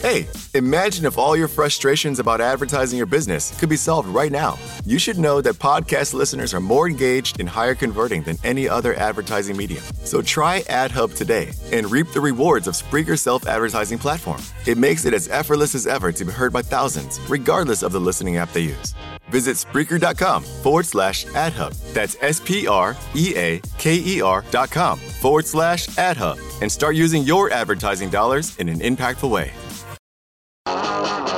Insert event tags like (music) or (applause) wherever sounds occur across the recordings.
Hey, imagine if all your frustrations about advertising your business could be solved right now. You should know that podcast listeners are more engaged and higher converting than any other advertising medium. So try AdHub today and reap the rewards of Spreaker's self advertising platform. It makes it as effortless as ever to be heard by thousands, regardless of the listening app they use. Visit Spreaker.com forward slash AdHub. That's S P R E A K E R dot com forward slash AdHub and start using your advertising dollars in an impactful way. You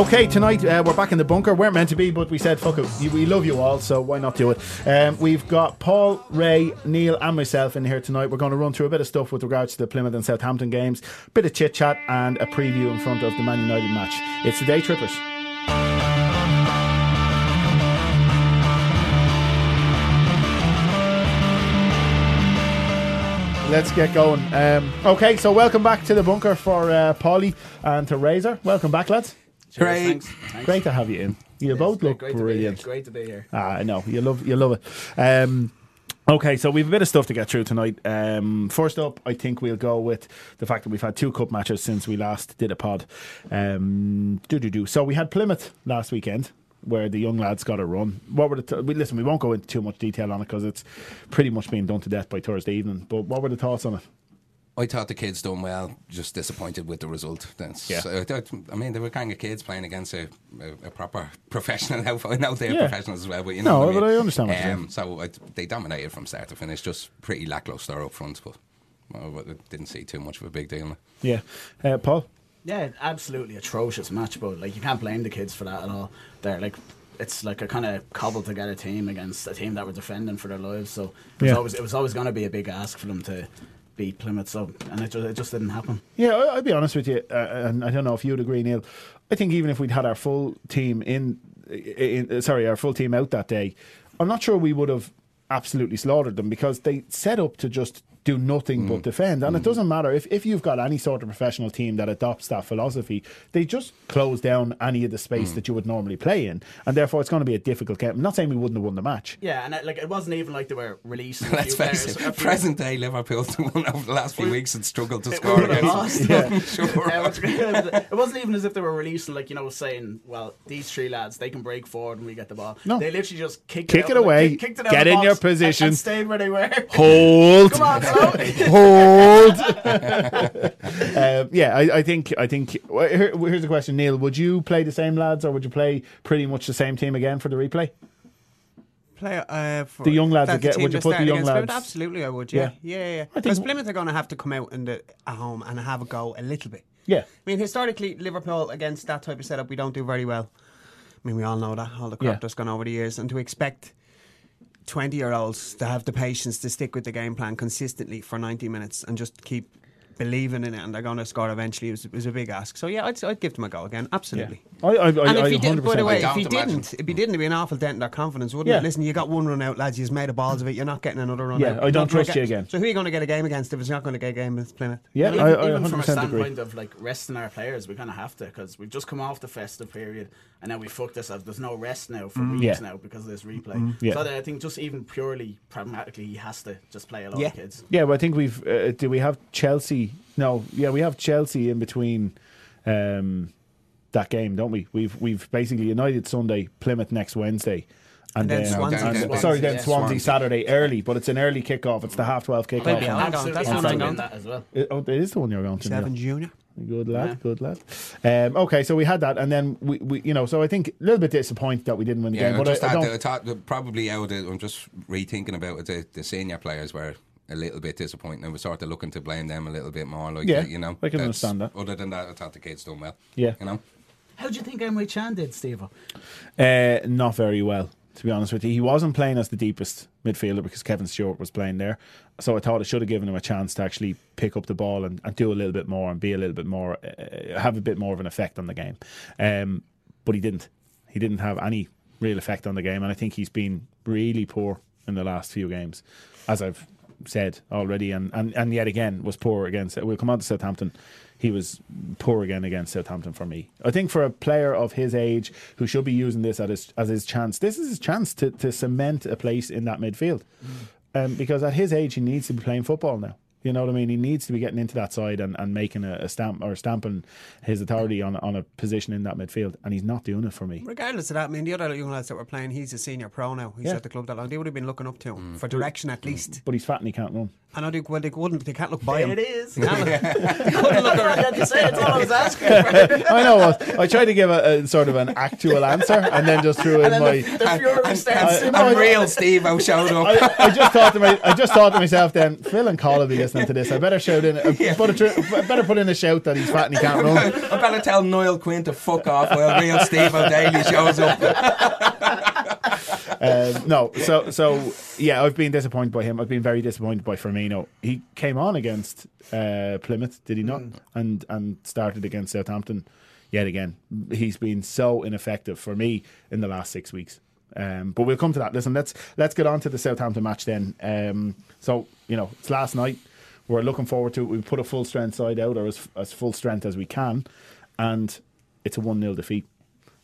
Okay, tonight uh, we're back in the bunker. We're meant to be, but we said, fuck it. We love you all, so why not do it? Um, we've got Paul, Ray, Neil, and myself in here tonight. We're going to run through a bit of stuff with regards to the Plymouth and Southampton games, a bit of chit chat, and a preview in front of the Man United match. It's the Day Trippers. Let's get going. Um, okay, so welcome back to the bunker for uh, Paulie and to Razor. Welcome back, lads. Great. Thanks. Thanks. Great to have you in. You both look great brilliant. To. Great to be here. Ah, I know you love you love it. Um, okay, so we've a bit of stuff to get through tonight. Um, first up, I think we'll go with the fact that we've had two cup matches since we last did a pod. Um, do do do. So we had Plymouth last weekend. Where the young lads got a run. What were the t- we, listen? We won't go into too much detail on it because it's pretty much being done to death by Thursday evening. But what were the thoughts on it? I thought the kids done well. Just disappointed with the result. That's, Yeah. that- I mean, they were kind of kids playing against a, a, a proper (laughs) professional outfit. I know they're Yeah. professionals as well, but you know. No, what I but? I understand what you're um, So I, they dominated from start to finish. Just pretty lackluster up front, but well, I didn't see too much of a big deal. Yeah, uh, Paul. Yeah, absolutely atrocious match, but like you can't blame the kids for that at all. They're like, it's like a kind of cobbled together team against a team that were defending for their lives. So it was Yeah. always it was always going to be a big ask for them to beat Plymouth. So and it just, it just didn't happen. Yeah, I- I'll be honest with you, uh, and I don't know if you'd agree, Neil. I think even if we'd had our full team in, in, in sorry, our full team out that day, I'm not sure we would have absolutely slaughtered them because they set up to just do nothing but mm. defend. And it mm. doesn't matter if, if you've got any sort of professional team that adopts that philosophy, they just close down any of the space mm. that you would normally play in. And therefore, it's going to be a difficult game. I'm not saying we wouldn't have won the match. Yeah, and it, like it wasn't even like they were releasing. (laughs) Let's face it, A present day Liverpool won over the last few weeks and struggled to (laughs) score against lost. them. sure. Yeah, what's great is that it wasn't even as if they were releasing, like you know, saying, "Well, these three lads, they can break forward and we get the ball." No. they literally just kicked Kick it, it away, kick- kicked it out get in your box and- position. and, stayed where they were. Hold. (laughs) Come on, Flo. (laughs) hold. (laughs) um, yeah, I, I think I think here, here's the question, Neil. Would you play the same lads, or would you play pretty much the same team again for the replay? Play, uh, for, The young lads would get- team would you put the young against Plymouth? lads- Absolutely, I would. Yeah, Yeah. yeah, yeah. I think- Because Plymouth are going to have to come out in the at home and have a go a little bit. Yeah, I mean, historically, Liverpool against that type of setup, we don't do very well. I mean, we all know that all the crap Yeah. that's gone over the years, and to expect twenty-year-olds to have the patience to stick with the game plan consistently for ninety minutes and just keep believing in it, and they're going to score eventually, was, was a big ask. So yeah, I'd, I'd give them a go again. Absolutely. I, I, I, And I if he did, by the way, if he imagine. didn't, it'd be didn't it'd be an awful dent in their confidence, wouldn't Yeah. it? Listen, you got one run out, lads. You've made a balls of it. You're not getting another run Yeah, out. I don't trust gonna you again. So who are you going to get a game against if it's not going to get a game with Plymouth? Yeah, Even, I, I even from a 100% agree. standpoint of like resting our players, we kind of have to because we've just come off the festive period and now we fucked ourselves. There's no rest now for weeks Mm. Yeah. now because of this replay. Yeah. So I think just even purely pragmatically, he has to just play a lot Yeah. of kids. Yeah, well, I think we've. Uh, do we have Chelsea? No, yeah, we have Chelsea in between um, that game, don't we? We've we've basically United Sunday, Plymouth next Wednesday, and, And then then, Swansea. and- Swansea, sorry, then yeah. Swansea, Swansea. Saturday early, but it's an early kickoff. It's the half twelve kickoff. Maybe on- I'll go. That's the one I'm going. that as well. It- oh, it is the one you're going to. Seven junior. Good lad, Yeah. good lad. Um, okay, so we had that, and then we, we, you know, so I think a little bit disappointed that we didn't win the Yeah, game, I but just I, I don't. the, thought probably out of, I'm just rethinking about it. The, the senior players were a little bit disappointing. I was sort of looking to blame them a little bit more. Like, Yeah, you know, I can understand that. Other than that, I thought the kids done well. Yeah. you know. How do you think Emre Chan did, Steve? Uh, not very well, to be honest with you. He wasn't playing as the deepest midfielder because Kevin Stewart was playing there. So I thought it should have given him a chance to actually pick up the ball and, and do a little bit more and be a little bit more, uh, have a bit more of an effect on the game. Um, but he didn't. He didn't have any real effect on the game. And I think he's been really poor in the last few games, as I've said already. And, and, and yet again, was poor against, we'll come on to Southampton. He was poor again against Southampton for me. I think for a player of his age who should be using this as his, as his chance, this is his chance to, to cement a place in that midfield. Um, because at his age, he needs to be playing football now. You know what I mean? He needs to be getting into that side and, and making a, a stamp or stamping his authority on on a position in that midfield, and he's not doing it for me. Regardless of that, I mean, the other young lads that were playing, he's a senior pro now. He's Yeah. at the club that long. They would have been looking up to him Mm. for direction at least. But he's fat and he can't run. And I think, well, they wouldn't, they can't look by him. There it is. They can't (laughs) look, (laughs) they couldn't look (laughs) around. you say it's all I was asking. I know. what I tried to give a, a sort of an actual answer, and then just threw in my. then the, the fury starts. I- And no, I- real Steve O showed up. I, I just thought to my, I just thought to myself then, Phil and Colin will be listening to this. I better shout in, (laughs) I put a tr- better put in a shout that he's fat and he can't run. (laughs) I better tell Niall Quinn to fuck off while real Steve O'Daly shows up. (laughs) Um, no, so so yeah, I've been disappointed by him. I've been very disappointed by Firmino. He came on against uh, Plymouth, did he not? And and started against Southampton yet again. He's been so ineffective for me in the last six weeks. Um, but we'll come to that. Listen, let's let's get on to the Southampton match then. Um, so you know, it's last night. We're looking forward to it. We put a full strength side out, or as as full strength as we can, and it's a one 0 defeat.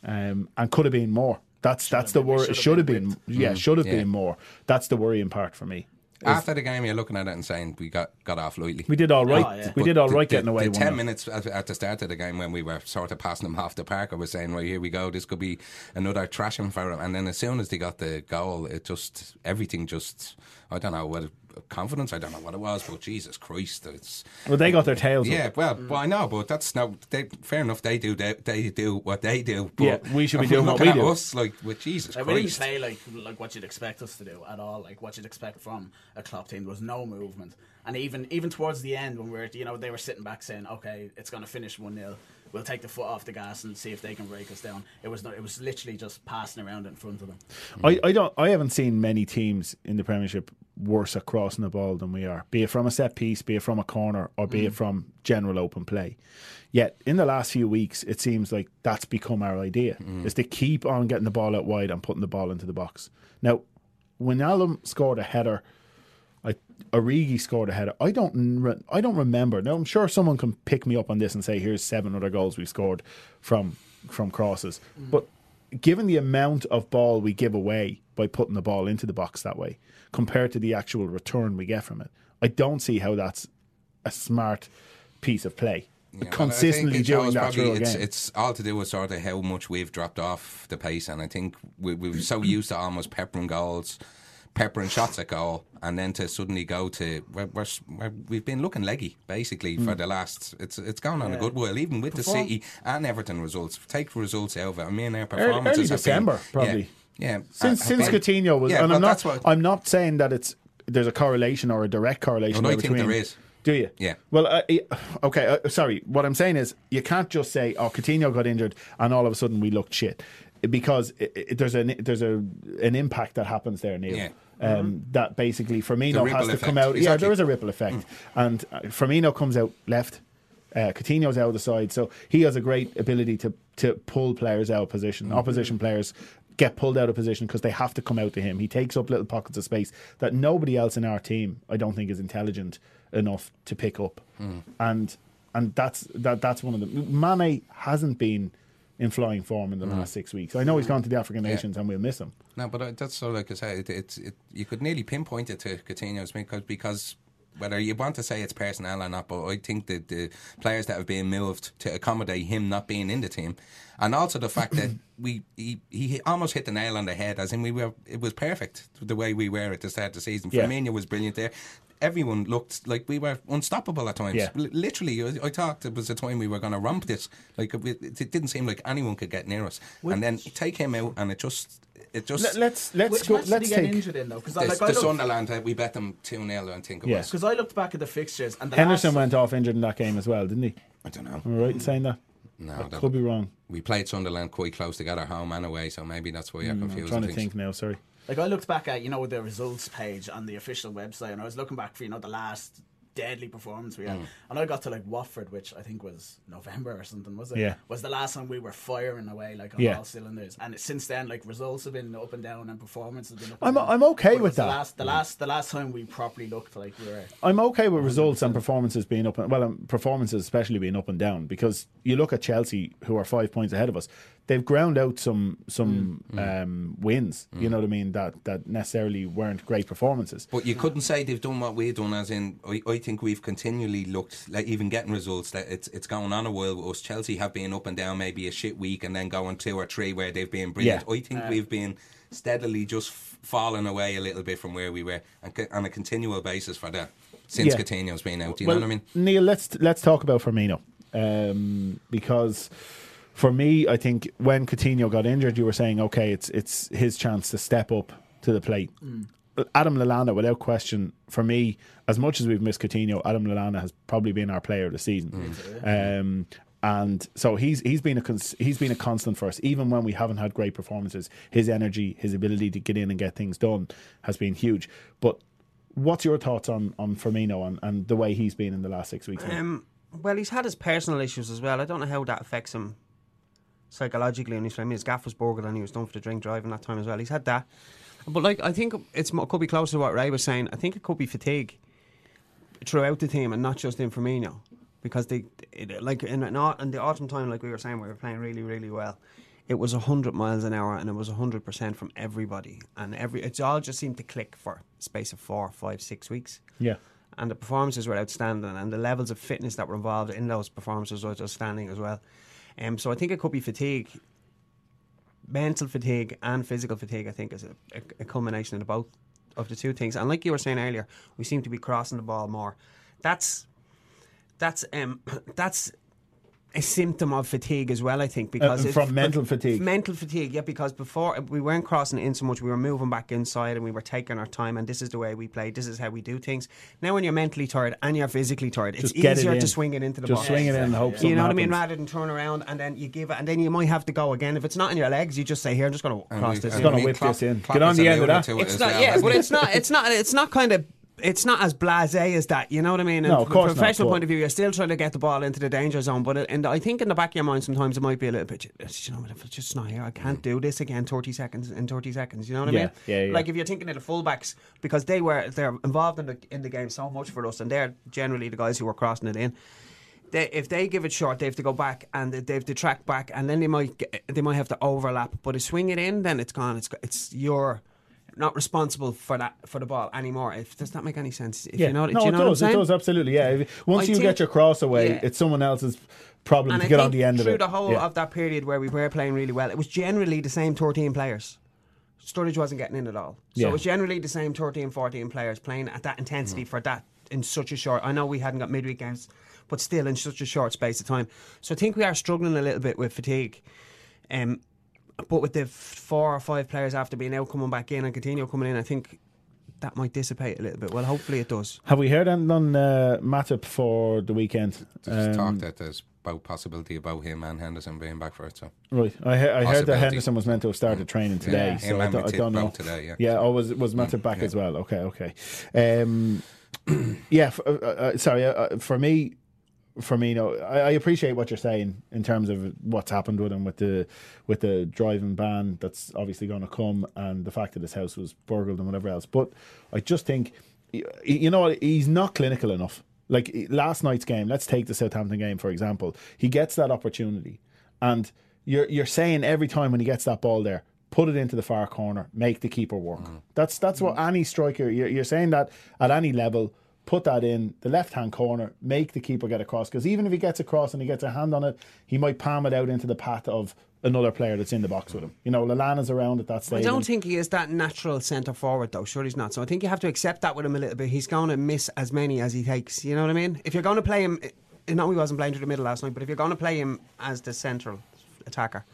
Um, and could have been more. That's that's the worry. It should should have have been been, yeah, should have yeah. been more. That's the worrying part for me. After the game, you're looking at it and saying we got, got off lightly. We did all right. Oh, yeah. We did all right the- right the, getting away. The 10 1-0. minutes at, at the start of the game when we were sort of passing them half the park, I was saying, "Well, here we go. This could be another trashing for them. And then as soon as they got the goal, it just, everything just, I don't know what, confidence, I don't know what it was, but Jesus Christ. It's, Well, they got their tails. yeah, up. well, well, I know, but that's no, they, fair enough. They do, they, they do what they do. But Yeah, we should be I'm doing (laughs) what we at do. Us, like, with Jesus Like, we didn't play like like what you'd expect us to do at all. Like what you'd expect from a club team. There was no movement, and even even towards the end when we were, you know, they were sitting back saying, "Okay, it's going to finish one 0 We'll take the foot off the gas and see if they can break us down." It was not, it was literally just passing around in front of them. I, I don't. I haven't seen many teams in the Premiership worse at crossing the ball than we are. Be it from a set piece, be it from a corner, or be it mm. from general open play. Yet in the last few weeks, it seems like that's become our idea: mm. is to keep on getting the ball out wide and putting the ball into the box. Now, when Alum scored a header. I, Origi scored a header. I don't. Re- I don't remember. Now I'm sure someone can pick me up on this and say, "Here's seven other goals we've scored from from crosses." Mm. But given the amount of ball we give away by putting the ball into the box that way, compared to the actual return we get from it, I don't see how that's a smart piece of play. Yeah, Consistently doing that probably it's, it's all to do with sort of how much we've dropped off the pace, and I think we, we were so used to almost peppering goals, peppering shots at goal, and then to suddenly go to we're, we're, we've been looking leggy basically for Mm. the last. It's it's gone on a good while, even with the City and Everton results. Take results out of it. I mean, our performances early have December, been, probably. Yeah, yeah since have since been- Coutinho was, Yeah, and I'm not. that's what- I'm not saying that it's there's a correlation or a direct correlation. No, I there think between, there is. Do you? Yeah. Well, uh, okay. Uh, sorry. What I'm saying is, you can't just say, "Oh, Coutinho got injured," and all of a sudden we looked shit, because it, it, there's an there's a an impact that happens there, Neil. Yeah. Um, that basically Firmino The has to come out. Yeah, there is a ripple effect, and uh, Firmino comes out left. Uh, Coutinho's out of the side, so he has a great ability to to pull players out of position. Opposition players get pulled out of position because they have to come out to him. He takes up little pockets of space that nobody else in our team, I don't think, is intelligent enough to pick up. And and that's that that's one of them. Mane hasn't been in flying form in the last six weeks. I know he's gone to the African nations and we'll miss him. No, but uh, that's so like I say, it, it's it, you could nearly pinpoint it to Coutinho's because because whether you want to say it's personnel or not, but I think that the players that have been moved to accommodate him not being in the team, and also the fact that (clears throat) we he, he almost hit the nail on the head, as in we were it was perfect the way we were at the start of the season. Yeah. Firmino was brilliant there. Everyone looked like we were unstoppable at times. Yeah. L- literally, I, I thought it was a time we were going to romp this. Like it, it didn't seem like anyone could get near us. and then take him out, and it just it just Let, us let's Which go. match Let's he get take injured in though? Because the, like, the I looked, Sunderland, uh, we bet them 2 0, I think it Yeah. was. because I looked back at the fixtures and the Henderson last, went off injured in that game as well, didn't he? I don't know. Am I right in saying that? No, I that- could be wrong. we played Sunderland quite close together, home and away, so maybe that's why you're Mm, I'm confused. trying I to think. think now. Sorry. Like I looked back at you know the results page on the official website, and I was looking back for you know the last deadly performance we Mm. had, and I got to like Watford, which I think was November or something, was it? Yeah. Was the last time we were firing away like on Yeah. all cylinders, and since then like results have been up and down, and performance has been up. I'm- and down. I'm okay But with was the that. Last, the last, the last time we properly looked like we were. I'm okay with results and performances being up and well, um, performances especially being up and down because you look at Chelsea, who are five points ahead of us. They've ground out some some um, wins. You know what I mean? That that necessarily weren't great performances. But you couldn't say they've done what we've done, as in, I, I think we've continually looked, like even getting results, that it's it's going on a while with us. Chelsea have been up and down, maybe a shit week, and then going two or three where they've been brilliant. Yeah. I think we've been steadily just f- falling away a little bit from where we were, and co- on a continual basis for that, since Yeah. Coutinho's been out. Do you well, know what I mean? Neil, let's let's talk about Firmino um, because for me, I think when Coutinho got injured, you were saying, okay, it's it's his chance to step up to the plate. Adam Lallana, without question, for me, as much as we've missed Coutinho, Adam Lallana has probably been our player of the season. Um, and so he's he's been a cons- he's been a constant for us, even when we haven't had great performances. His energy, his ability to get in and get things done, has been huge. But what's your thoughts on on Firmino and, and the way he's been in the last six weeks? Um, well, he's had his personal issues as well. I don't know how that affects him psychologically. And he's, I mean, his gaff was burgled and he was done for the drink driving that time as well. He's had that. But like, I think it's mo- could be closer to what Ray was saying. I think it could be fatigue throughout the team and not just in Firmino, because they it, like in, in, in the autumn time, like we were saying, we were playing really, really well. It was hundred miles an hour, and it was hundred percent from everybody, and every it all just seemed to click for a space of four, five, six weeks yeah, and the performances were outstanding, and the levels of fitness that were involved in those performances was outstanding as well. Um, so I think it could be fatigue, mental fatigue and physical fatigue. I think is a, a, a culmination of the both of the two things. And like you were saying earlier, we seem to be crossing the ball more. That's that's um (clears throat) that's a symptom of fatigue as well. I think because Uh, it's- from mental fatigue. mental fatigue. Yeah, because before we weren't crossing it in so much, we were moving back inside and we were taking our time. And this is the way we play. This is how we do things. Now, when you're mentally tired and you're physically tired, it's Just get it easier in. to swing it into the Just ball. swing it in and hope You something know what I mean? Rather than turn around and then you give it, and then you might have to go again. If it's not in your legs, you just say, "Here, I'm just going to cross we- this." and gonna whip Klopp- this in. Get on the end of that. It's not, well, yeah, but it's (laughs) not, it's not, it's not kind of, it's not as blasé as that. You know what I mean? And No, of from course a not, professional but- point of view, you're still trying to get the ball into the danger zone. But it, and I think in the back of your mind, sometimes it might be a little bit. You know, if it's just not here, I can't do this again. Thirty seconds in thirty seconds. You know what I mean? yeah, yeah. Like if you're thinking of the fullbacks, because they were they're involved in the in the game so much for us, and they're generally the guys who are crossing it in they, if they give it short, they have to go back and they have to track back, and then they might get, they might have to overlap. But if swing it in, then it's gone. It's it's you're not responsible for that for the ball anymore. If does that make any sense? If yeah. you know, no, you it know what I'm does. It does absolutely. Yeah. Once I you think- get your cross away, Yeah. it's someone else's problem And to I get on the end of it. through the whole Yeah. of that period where we were playing really well, it was generally the same 13 players. Sturridge wasn't getting in at all. So Yeah. it was generally the same 13, 14 players playing at that intensity Mm. for that in such a short. I know we hadn't got midweek games, but still in such a short space of time. So I think we are struggling a little bit with fatigue. Um, but with the four or five players after being out coming back in and Coutinho coming in, I think that might dissipate a little bit. Well, hopefully it does. Have we heard anything on uh, Matip for the weekend? There's talk Um, that there's about possibility about him and Henderson being back for it. So Right, I, he- I heard that Henderson was meant to have started training today, Yeah, so him I, and don't- I don't know. today, yeah. yeah. Oh, was was Matip back yeah. as well? Okay, okay. Um, (clears throat) yeah, f- uh, uh, sorry. Uh, uh, for me, Firmino, I, I appreciate what you're saying in terms of what's happened with him with the with the driving ban that's obviously going to come and the fact that his house was burgled and whatever else. But I just think, you know, he's not clinical enough. Like last night's game, let's take the Southampton game for example. He gets that opportunity, and you're you're saying every time when he gets that ball there, put it into the far corner, make the keeper work. Mm-hmm. That's that's what mm-hmm. any striker. You're, you're saying that at any level. Put that in the left hand corner, make the keeper get across. Because even if he gets across and he gets a hand on it, he might palm it out into the path of another player that's in the box with him. You know, Lallana's around at that stage. I don't think he is that natural centre forward though. Sure, he's not. So I think you have to accept that with him a little bit. He's going to miss as many as he takes. You know what I mean? If you're going to play him, eh, I know he wasn't playing through the middle last night, but if you're going to play him as the central attacker,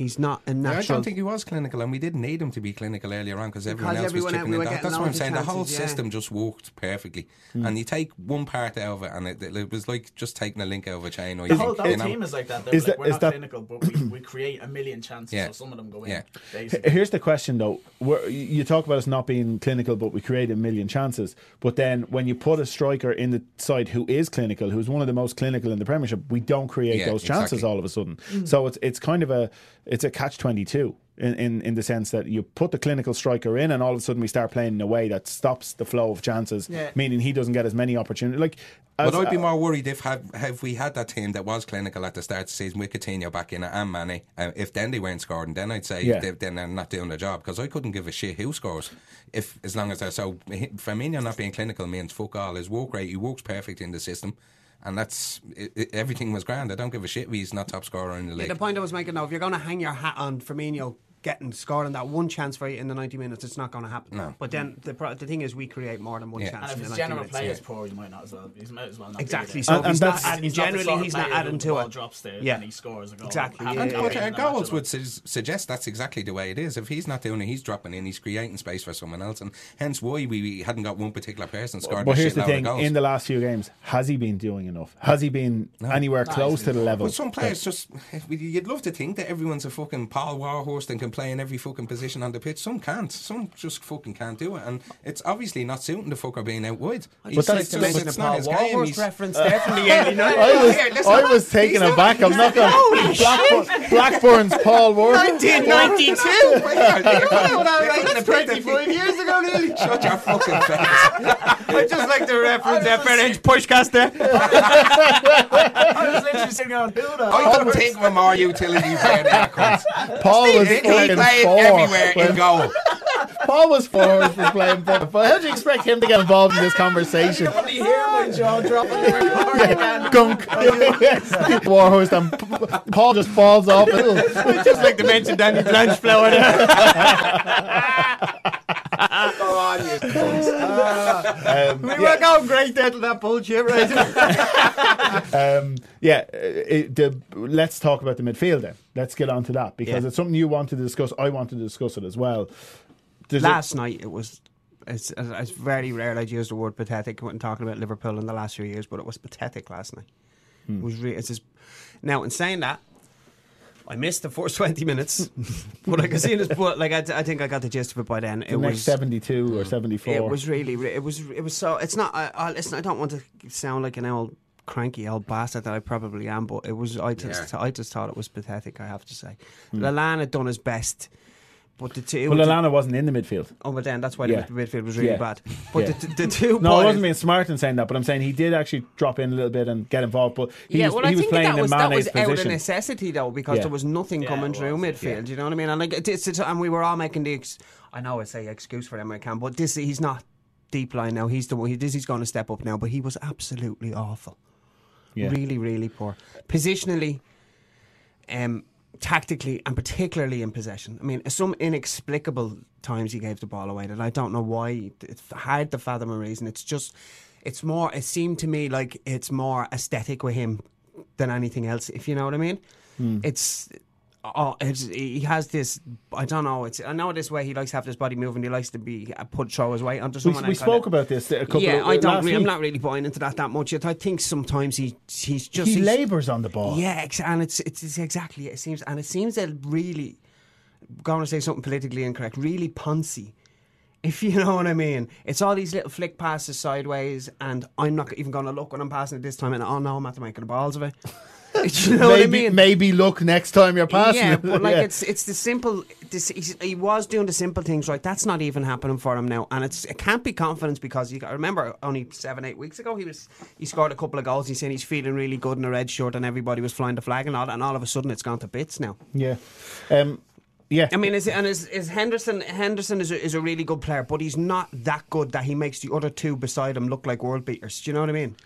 he's not a I natural. I don't think he was clinical, and we didn't need him to be clinical earlier on because everyone else everyone was else- chipping we in. That, that's what I'm loads of saying. The whole yeah. system just worked perfectly, hmm. and you take one part out of it, and it, it was like just taking a link out of a chain. Or The you whole, think, the whole you know? team is like that. Like, that- we're is not that- clinical, but we, we create a million chances, Yeah. so some of them go in. Yeah. Basically. Here's the question though: Where, you talk about us not being clinical, but we create a million chances. But then when you put a striker in the side who is clinical, who's one of the most clinical in the Premiership, we don't create Yeah, those chances exactly. all of a sudden. Hmm. So it's it's kind of a it's a catch twenty two. In, in, in the sense that you put the clinical striker in, and all of a sudden we start playing in a way that stops the flow of chances, Yeah. meaning he doesn't get as many opportunities. Like, But I'd be more worried if have, have we had that team that was clinical at the start of the season with Coutinho back in it and Manny. Uh, if then they weren't scoring, then I'd say Yeah. they, then they're not doing their job because I couldn't give a shit who scores. If as long as they're so Firmino not being clinical means fuck all. His work rate, he works perfect in the system. And that's it, it, everything was grand. I don't give a shit he's not top scorer in the Yeah, league. the point I was making though, if you're going to hang your hat on Firmino getting scoring that one chance for you in the 90 minutes, it's not going to happen. No. But then the the thing is, we create more than one Yeah. chance And if in the his 90 general minutes. play yeah. is poor, you might not as well. He might as well not. Exactly. Be So And- he's and not that's- adding, He's generally, sort of he's not adding who to it. drops there Yeah. and he scores a goal. Exactly, Half yeah, the yeah, And time yeah. okay, in the match goals would su- suggest that's exactly the way it is. If he's not doing it, he's dropping in, he's creating space for someone else, and hence why we, we hadn't got one particular person scoring. but a here's the thing: goals. in the last few games, has he been doing enough? Has he been anywhere close to the level? But some players just, you'd love to think that everyone's a fucking Paul Warhurst and can play in every fucking position on the pitch. Some can't. Some just fucking can't do it. And it's obviously not suiting the fucker being out wide. I He's that's- to just- mention a it's not Paul his game. He's- reference there from the early 90s. I was, Here, listen, I was taken aback. I'm not going. Oh, Blackburn, Blackburn's Paul Ward. 1992! (laughs) That's 25 years ago, nearly. (laughs) Shut your fucking face. (laughs) I just like the reference there for Edge pushcast there. I was literally sitting on who the I couldn't think of a more utility player than. Paul was He, he played four. everywhere when- in goal. Paul was four when he was playing football. But how do you expect him to get involved in this conversation? Only hear my jaw dropping there. (laughs) Gunk. Warhurst and P- P- Paul just falls off. (laughs) Just like to mention Danny Blanchflower there. (laughs) Go (laughs) on. Um, We were going great there to that bullshit, right? (laughs) um, yeah, uh, it, the, let's talk about the midfield then. Let's get on to that because Yeah. it's something you wanted to discuss. I wanted to discuss it as well. There's a- Last night it was. It's, it's very rare I'd use the word pathetic when talking about Liverpool in the last few years, but it was pathetic last night. It was re- it's just, now, in saying that, I missed the first (laughs) 20 minutes, but I can see this, but like, I, I think I got the gist of it by then. the It next was 72 or 74. It was really, it was, it was so. It's not. I, I listen. I don't want to sound like an old cranky old bastard that I probably am, but it was. I just, I just thought it was pathetic. I have to say, hmm. Lallana had done his best, but the two. well, Alana wasn't in the midfield. Oh, but then that's why Yeah. the midfield was really Yeah. bad. But Yeah. the, the two. No, I wasn't being smart in saying that, but I'm saying he did actually drop in a little bit and get involved. But he yeah, was, well, he I was think playing that was, that was Mane's out of necessity though, because Yeah. there was nothing Yeah, coming it through was, midfield. yeah. You know what I mean? And like, it's, it's, and we were all making the. Ex- I know I say excuse for them, I can, but this he's not deep line now. He's the one. He, this he's going to step up now, but he was absolutely awful. Yeah. Really, really poor. Positionally, um, tactically, and particularly in possession. I mean, some inexplicable times he gave the ball away that I don't know why. It's hard to fathom a reason. It's just, it's more. It seemed to me like it's more aesthetic with him than anything else. If you know what I mean. Hmm. It's. Oh, it's, he has this. I don't know. It's. I know this way he likes to have his body moving. He likes to be uh, put throw his weight onto We, someone. we kinda- spoke about this a couple yeah, of I don't. Really, I'm not really buying into that that much. Yet. I think sometimes he he's just He he's- labours on the ball. yeah, and it's, it's it's exactly it seems, and it seems that really going to say something politically incorrect, really poncy If you (laughs) know what I mean, it's all these little flick passes sideways, and I'm not even going to look when I'm passing it this time, and oh no, I'm after making the balls of it. (laughs) you know what I maybe, mean? maybe look next time you're passing. Yeah, it. but (laughs) like Yeah. it's it's the simple. This, he was doing the simple things right. That's not even happening for him now, and it's it can't be confidence because you I remember only seven eight weeks ago he was he scored a couple of goals. He's saying he's feeling really good in a red shirt, and everybody was flying the flag and all, and all of a sudden it's gone to bits now. yeah, um, yeah. I mean, is and is, is Henderson Henderson is a, is a really good player, but he's not that good that he makes the other two beside him look like world beaters. Do you know what I mean?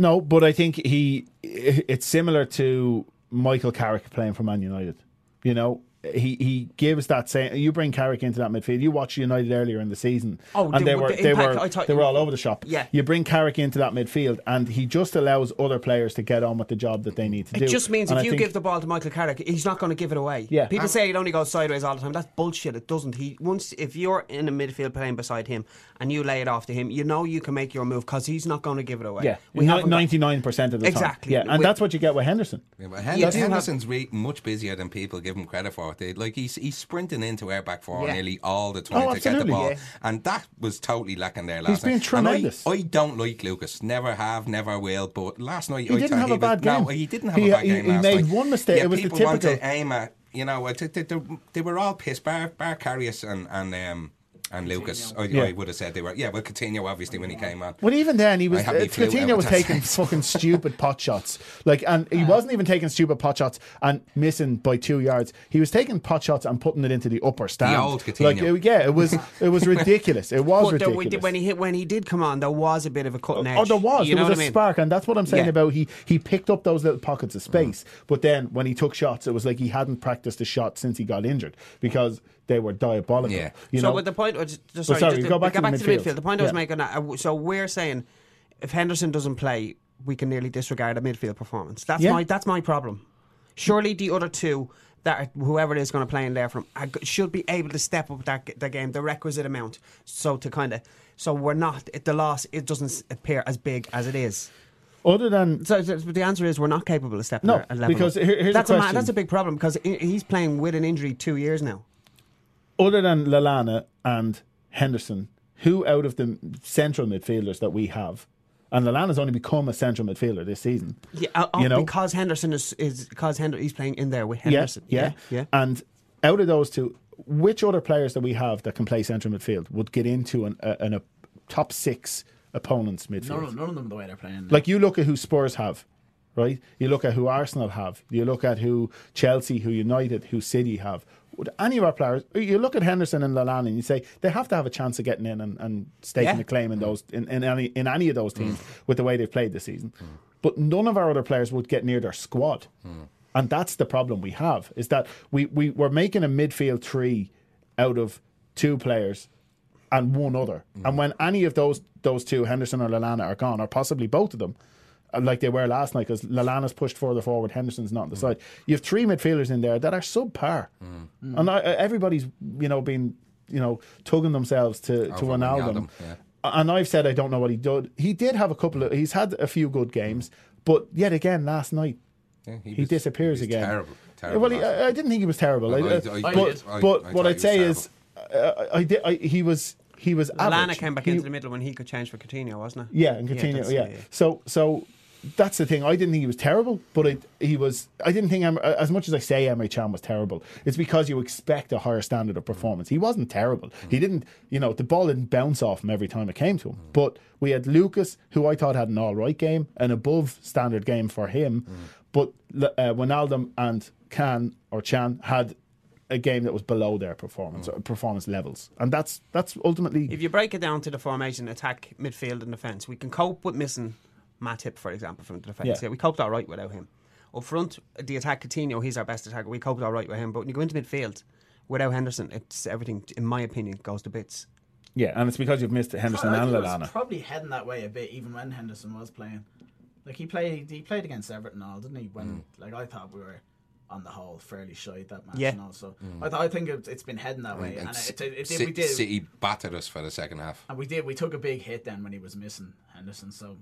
No, but I think he. It's similar to Michael Carrick playing for Man United. You know, he he gives that same. You bring Carrick into that midfield. You watch United earlier in the season, Oh, and the- they were the they impact, were thought- they were all over the shop. Yeah. you bring Carrick into that midfield, and he just allows other players to get on with the job that they need to do. It just means And if I you think- give the ball to Michael Carrick, he's not going to give it away. Yeah. People And- say it only goes sideways all the time. That's bullshit. It doesn't. He once if you're in a midfield playing beside him and you lay it off to him, you know you can make your move because he's not going to give it away. yeah, we haven't ninety nine percent of the Exactly. time. Yeah, and We- that's what you get with Henderson. Yeah, but Hen- You do have- Henderson's re- much busier than people give him credit for. They, like he's he's sprinting into our back four Yeah. nearly all the time Oh, to get the ball, yeah. and that was totally lacking there last been night. tremendous. And I, I don't like Lucas. Never have, never will. But last night He I didn't have a was- bad game. No, he didn't have He- a bad he- game he last made night. one mistake. Yeah, It was the people want to typical- aim at. You know, they, they, they, they were all pissed. Bar, Bar Karius and and um, and Lucas. I, Yeah. I would have said they were. Yeah, well, Coutinho obviously when he came on. But even then, he was uh, Coutinho was taking sense. fucking (laughs) stupid pot shots, like, and he wasn't even taking stupid pot shots and missing by two yards. He was taking pot shots and putting it into the upper stand. The old Coutinho. Like, it- yeah, it was (laughs) it was ridiculous. It was But we ridiculous. did, when he hit, when he did come on, there was a bit of a cutting edge. Oh, there was. You there know was what a I mean? spark, and that's what I'm saying Yeah. about he he picked up those little pockets of space. But then when he took shots, it was like he hadn't practiced a shot since he got injured because they were diabolical. Yeah. You so know, with the point, uh, just, Well, sorry, sorry, just go to- back to the the midfield. midfield. The point I was Yeah. making, uh, so we're saying if Henderson doesn't play, we can nearly disregard a midfield performance. That's Yeah. my that's my problem. Surely the other two that are, whoever it is going to play in there from should be able to step up that the game the requisite amount. So to kind of so we're not it, the loss. It doesn't appear as big as it is. other than So, so the answer is we're not capable of stepping No, because up. here- here's a that's a, ma- question. that's a big problem because he's playing with an injury two years now. Other than Lallana and Henderson, who out of the central midfielders that we have, and Lallana's only become a central midfielder this season. Yeah, uh, uh, You know? because Henderson is is because Hender, he's playing in there with Yeah, Henderson. yeah, yeah. And out of those two, which other players that we have that can play central midfield would get into an, a, an, a top six opponent's midfield? None, none of them the way they're playing. Like you look at who Spurs have, right? You look at who Arsenal have. You look at who Chelsea, who United, who City have. Would any of our players? You look at Henderson and Lallana, and you say they have to have a chance of getting in and, and staking Yeah. a claim in mm. those in, in any in any of those teams mm. with the way they've played this season. Mm. But none of our other players would get near their squad. And that's the problem we have is that we, we we're making a midfield three out of two players and one other. And when any of those those two, Henderson or Lallana, are gone, or possibly both of them, like they were last night, because Lallana's pushed further forward, Henderson's not on the side. You have three midfielders in there that are subpar, and I, uh, everybody's you know been you know tugging themselves to to Over Wijnaldum. Wijnaldum, yeah. And I've said I don't know what he did. He did have a couple of. He's had a few good games, but yet again last night Yeah, he, was- disappears he was again. Terrible. terrible well, he, I, I didn't think he was terrible. Well, I- I- uh, but I did. I- but I what I'd say was is, uh, I did. I, he was he was Lallana average. came back He- into the middle when he could change for Coutinho, wasn't it? yeah, and continue. that's- Yeah, So so that's the thing. I didn't think he was terrible, but it, he was. I didn't think as much as I say Emre Chan was terrible. It's because you expect a higher standard of performance. He wasn't terrible. He mm. didn't. You know, the ball didn't bounce off him every time it came to him. Mm. But we had Lucas, who I thought had an all right game, an above standard game for him. Mm. But uh, Wijnaldum and Can or Chan had a game that was below their performance or performance levels, and that's that's ultimately If you break it down to the formation, attack, midfield, and defence, we can cope with missing Matip, for example, from the defence. Yeah. Yeah. we coped all right without him. Up front, the attack, Coutinho, he's our best attacker. We coped all right with him. But when you go into midfield, without Henderson, it's everything, in my opinion, goes to bits. yeah, and it's because you've missed Henderson and think it was Lallana. Probably heading that way a bit, even when Henderson was playing. Like he played, he played against Everton, and all didn't he? When mm. like I thought we were on the whole fairly shy that match. Yeah. and all. So mm. I, th- I think it, it's been heading that mm. way, And and, C- it, it, it, Ci- we did. City battered us for the second half. And we did. We took a big hit then when he was missing Henderson. So,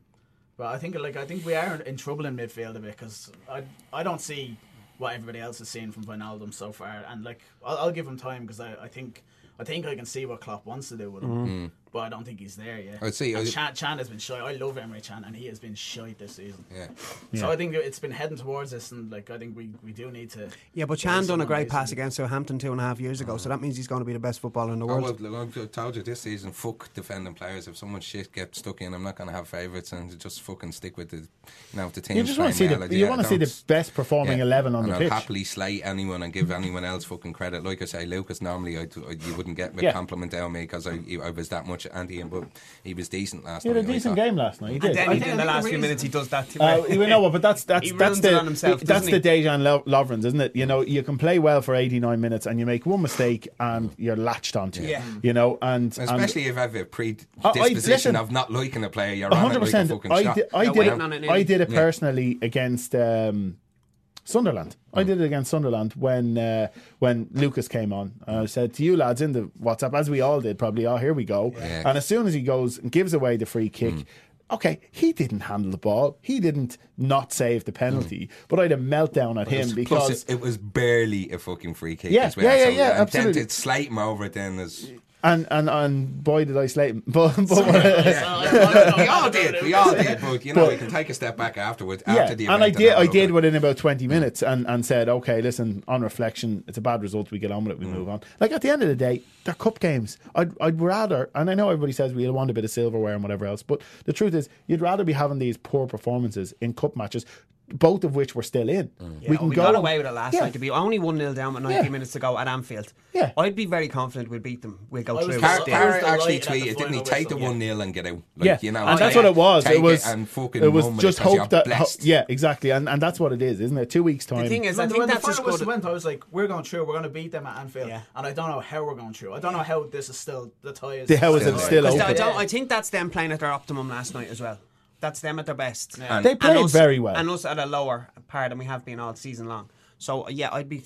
but I think like I think we are in trouble in midfield a bit because I I don't see what everybody else is seeing from Wijnaldum so far. And like I'll, I'll give him time because I, I think I think I can see what Klopp wants to do with him, mm-hmm. mm. But I don't think he's there yet. I'd say- And Chan, Chan has been shy. I love Emre Chan, and he has been shy this season. Yeah. So I think it's been heading towards this, and like I think we, we do need to. Yeah, but get Chan done a great pass against Southampton two and a half years ago, so that means he's going to be the best footballer in the Oh, world. well, look, I told you this season, fuck defending players. If someone shit gets stuck in, I'm not going to have favourites and just fucking stick with the, you know, the team. You just want to see the you want to see the best performing eleven on and the I'll pitch. happily slate anyone and give anyone else fucking credit. Like I say, Lucas, normally I'd, I, you wouldn't get a Yeah. compliment out of me because I, I was that much anti him, but he was decent last night. He had a night. I decent game last night. He did. And then I he did in the last few reason- minutes he does that too. Uh, you know what? But that's that's He that's the on himself, that's doesn't the? Dejan Lo- Lovrens, isn't it? You know, you can play well for eighty nine minutes and you make one mistake and you're latched onto. it, Yeah. You know, and and- Especially if I have a predisposition listen, of not liking a player, you're on it hundred like a percent. fucking I shot. did. I You're did. It, on it I did it Yeah. personally against um, Sunderland. I did it against Sunderland when uh, when Lucas came on. I said to you lads in the WhatsApp, as we all did, probably. Oh, here we go. Yeah. And as soon as he goes and gives away the free kick. Okay, he didn't handle the ball. He didn't not save the penalty. But I had a meltdown at him because it, it was barely a fucking free kick. Yeah, as well. yeah, yeah, yeah, and absolutely. To slate him over it then is. And and and boy did I slate him. (laughs) But, but we all did, we all (laughs) did, but you know, But- we can take a step back afterwards. yeah, after the and I did. I did it. within about twenty minutes, and, and said, okay, listen. On reflection, it's a bad result. We get on with it. We mm. move on. Like at the end of the day, they're cup games. I'd I'd rather, and I know everybody says we want a bit of silverware and whatever else, but the truth is, you'd rather be having these poor performances in cup matches, both of which we're still in. Yeah, we oh, can we go got away with it last Yeah. night to be only 1 0 down with 90 Yeah. minutes to go at Anfield. Yeah. I'd be very confident we'll beat them. We'll go through. Car- Car- I actually delighted at the tweeted, didn't he? final Take the one 0 and get out. Like, yeah, you know, and that's take what it was. take It was and fucking it was just it 'cause hope that ho- yeah, exactly, and and that's what it is, isn't it? Two weeks time. The thing is, I When, think when that's the final good. whistle went, I was like, "We're going through. We're going to beat them at Anfield." And I don't know how we're going through. I don't know how this is still the tie is. The how is it still Because open? I think that's them playing at their optimum last night as well. That's them at their best. And- They played us, very well. And us at a lower par than we have been all season long. So, yeah, I'd be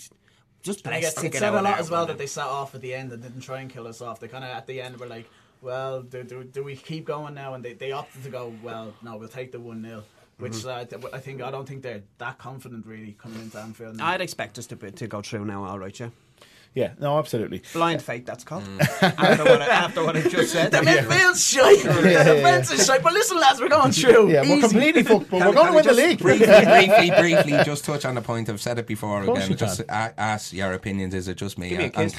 just And I blessed guess to it get said out a lot as well that they sat off at the end and didn't try and kill us off. They kind of at the end were like, "Well, do, do, do we keep going now?" And they, they opted to go, "Well, no, we'll take the one 0 Which Mm-hmm. uh, I think I don't think they're that confident really coming into Anfield. Now. I'd expect us to, be, to go through now, all right, yeah. Yeah, no, absolutely. Blind faith, that's called. Mm. (laughs) after, what I, after what I just said. the midfield's shite. The defense is shite. But listen, lads, we're going through. Yeah, we're completely fucked, but we're going to win the league. Briefly, (laughs) briefly, briefly, just touch on the point. I've said it before course again. you Just can. ask your opinions. Is it just me? Give me a and kiss,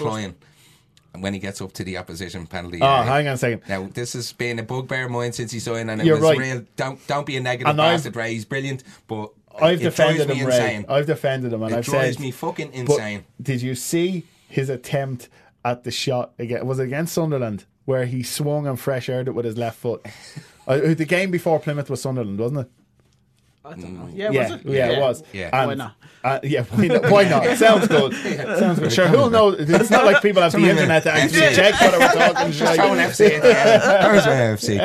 when he gets up to the opposition penalty. Oh, area. hang on a second. Now this has been a bugbear of mine since he signed, and it You're was right. real. Don't don't be a negative And I've- bastard, Ray. He's brilliant, but I've it defended drives me him, Ray. insane. I've defended him, and It I've drives said, me fucking but insane. Did you see his attempt at the shot again? Was it against Sunderland where he swung and fresh aired it with his left foot? (laughs) uh, the game before Plymouth was Sunderland, wasn't it? I don't know. Yeah, yeah, was it? yeah, it was. Yeah. And- Why not? (laughs) Uh, yeah, why not? Why not? (laughs) Sounds good. Sounds good. Sure, who'll know? It's not like people have the Something internet to actually Yeah. check what we're talking. Just throw an FC at the end. My FC.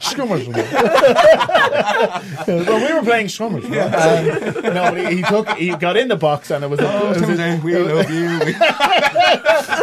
Scrummage. (laughs) well, we were playing scrummage. right? Um, no, but he, he took, he got in the box, and it was. A, Oh, it was a- we love you. (laughs)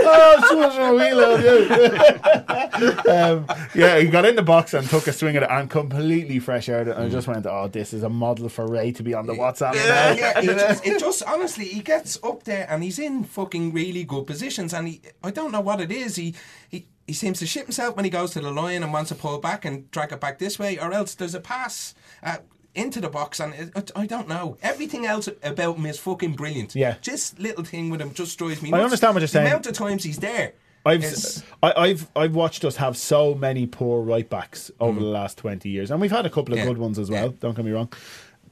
oh, scrummage, we love you. (laughs) um, yeah, he got in the box and took a swing at it, and completely fresh aired it, and I just went, "Oh, this is a model for Ray to be on the WhatsApp." Yeah, now." yeah, it, just, it just honestly, he gets up there and he's in fucking really good positions, and he, I don't know what it is. He, he, he seems to shit himself when he goes to the line and wants to pull back and drag it back this way, or else there's a pass. Uh, into the box and it, it- I don't know everything else about him is fucking brilliant Yeah. just little thing with him just drives me I understand what you're saying. the amount of times he's there I've is- I, I've I've watched us have so many poor right backs over the last twenty years, and we've had a couple of Mm. Yeah. good ones as well. Yeah. Don't get me wrong.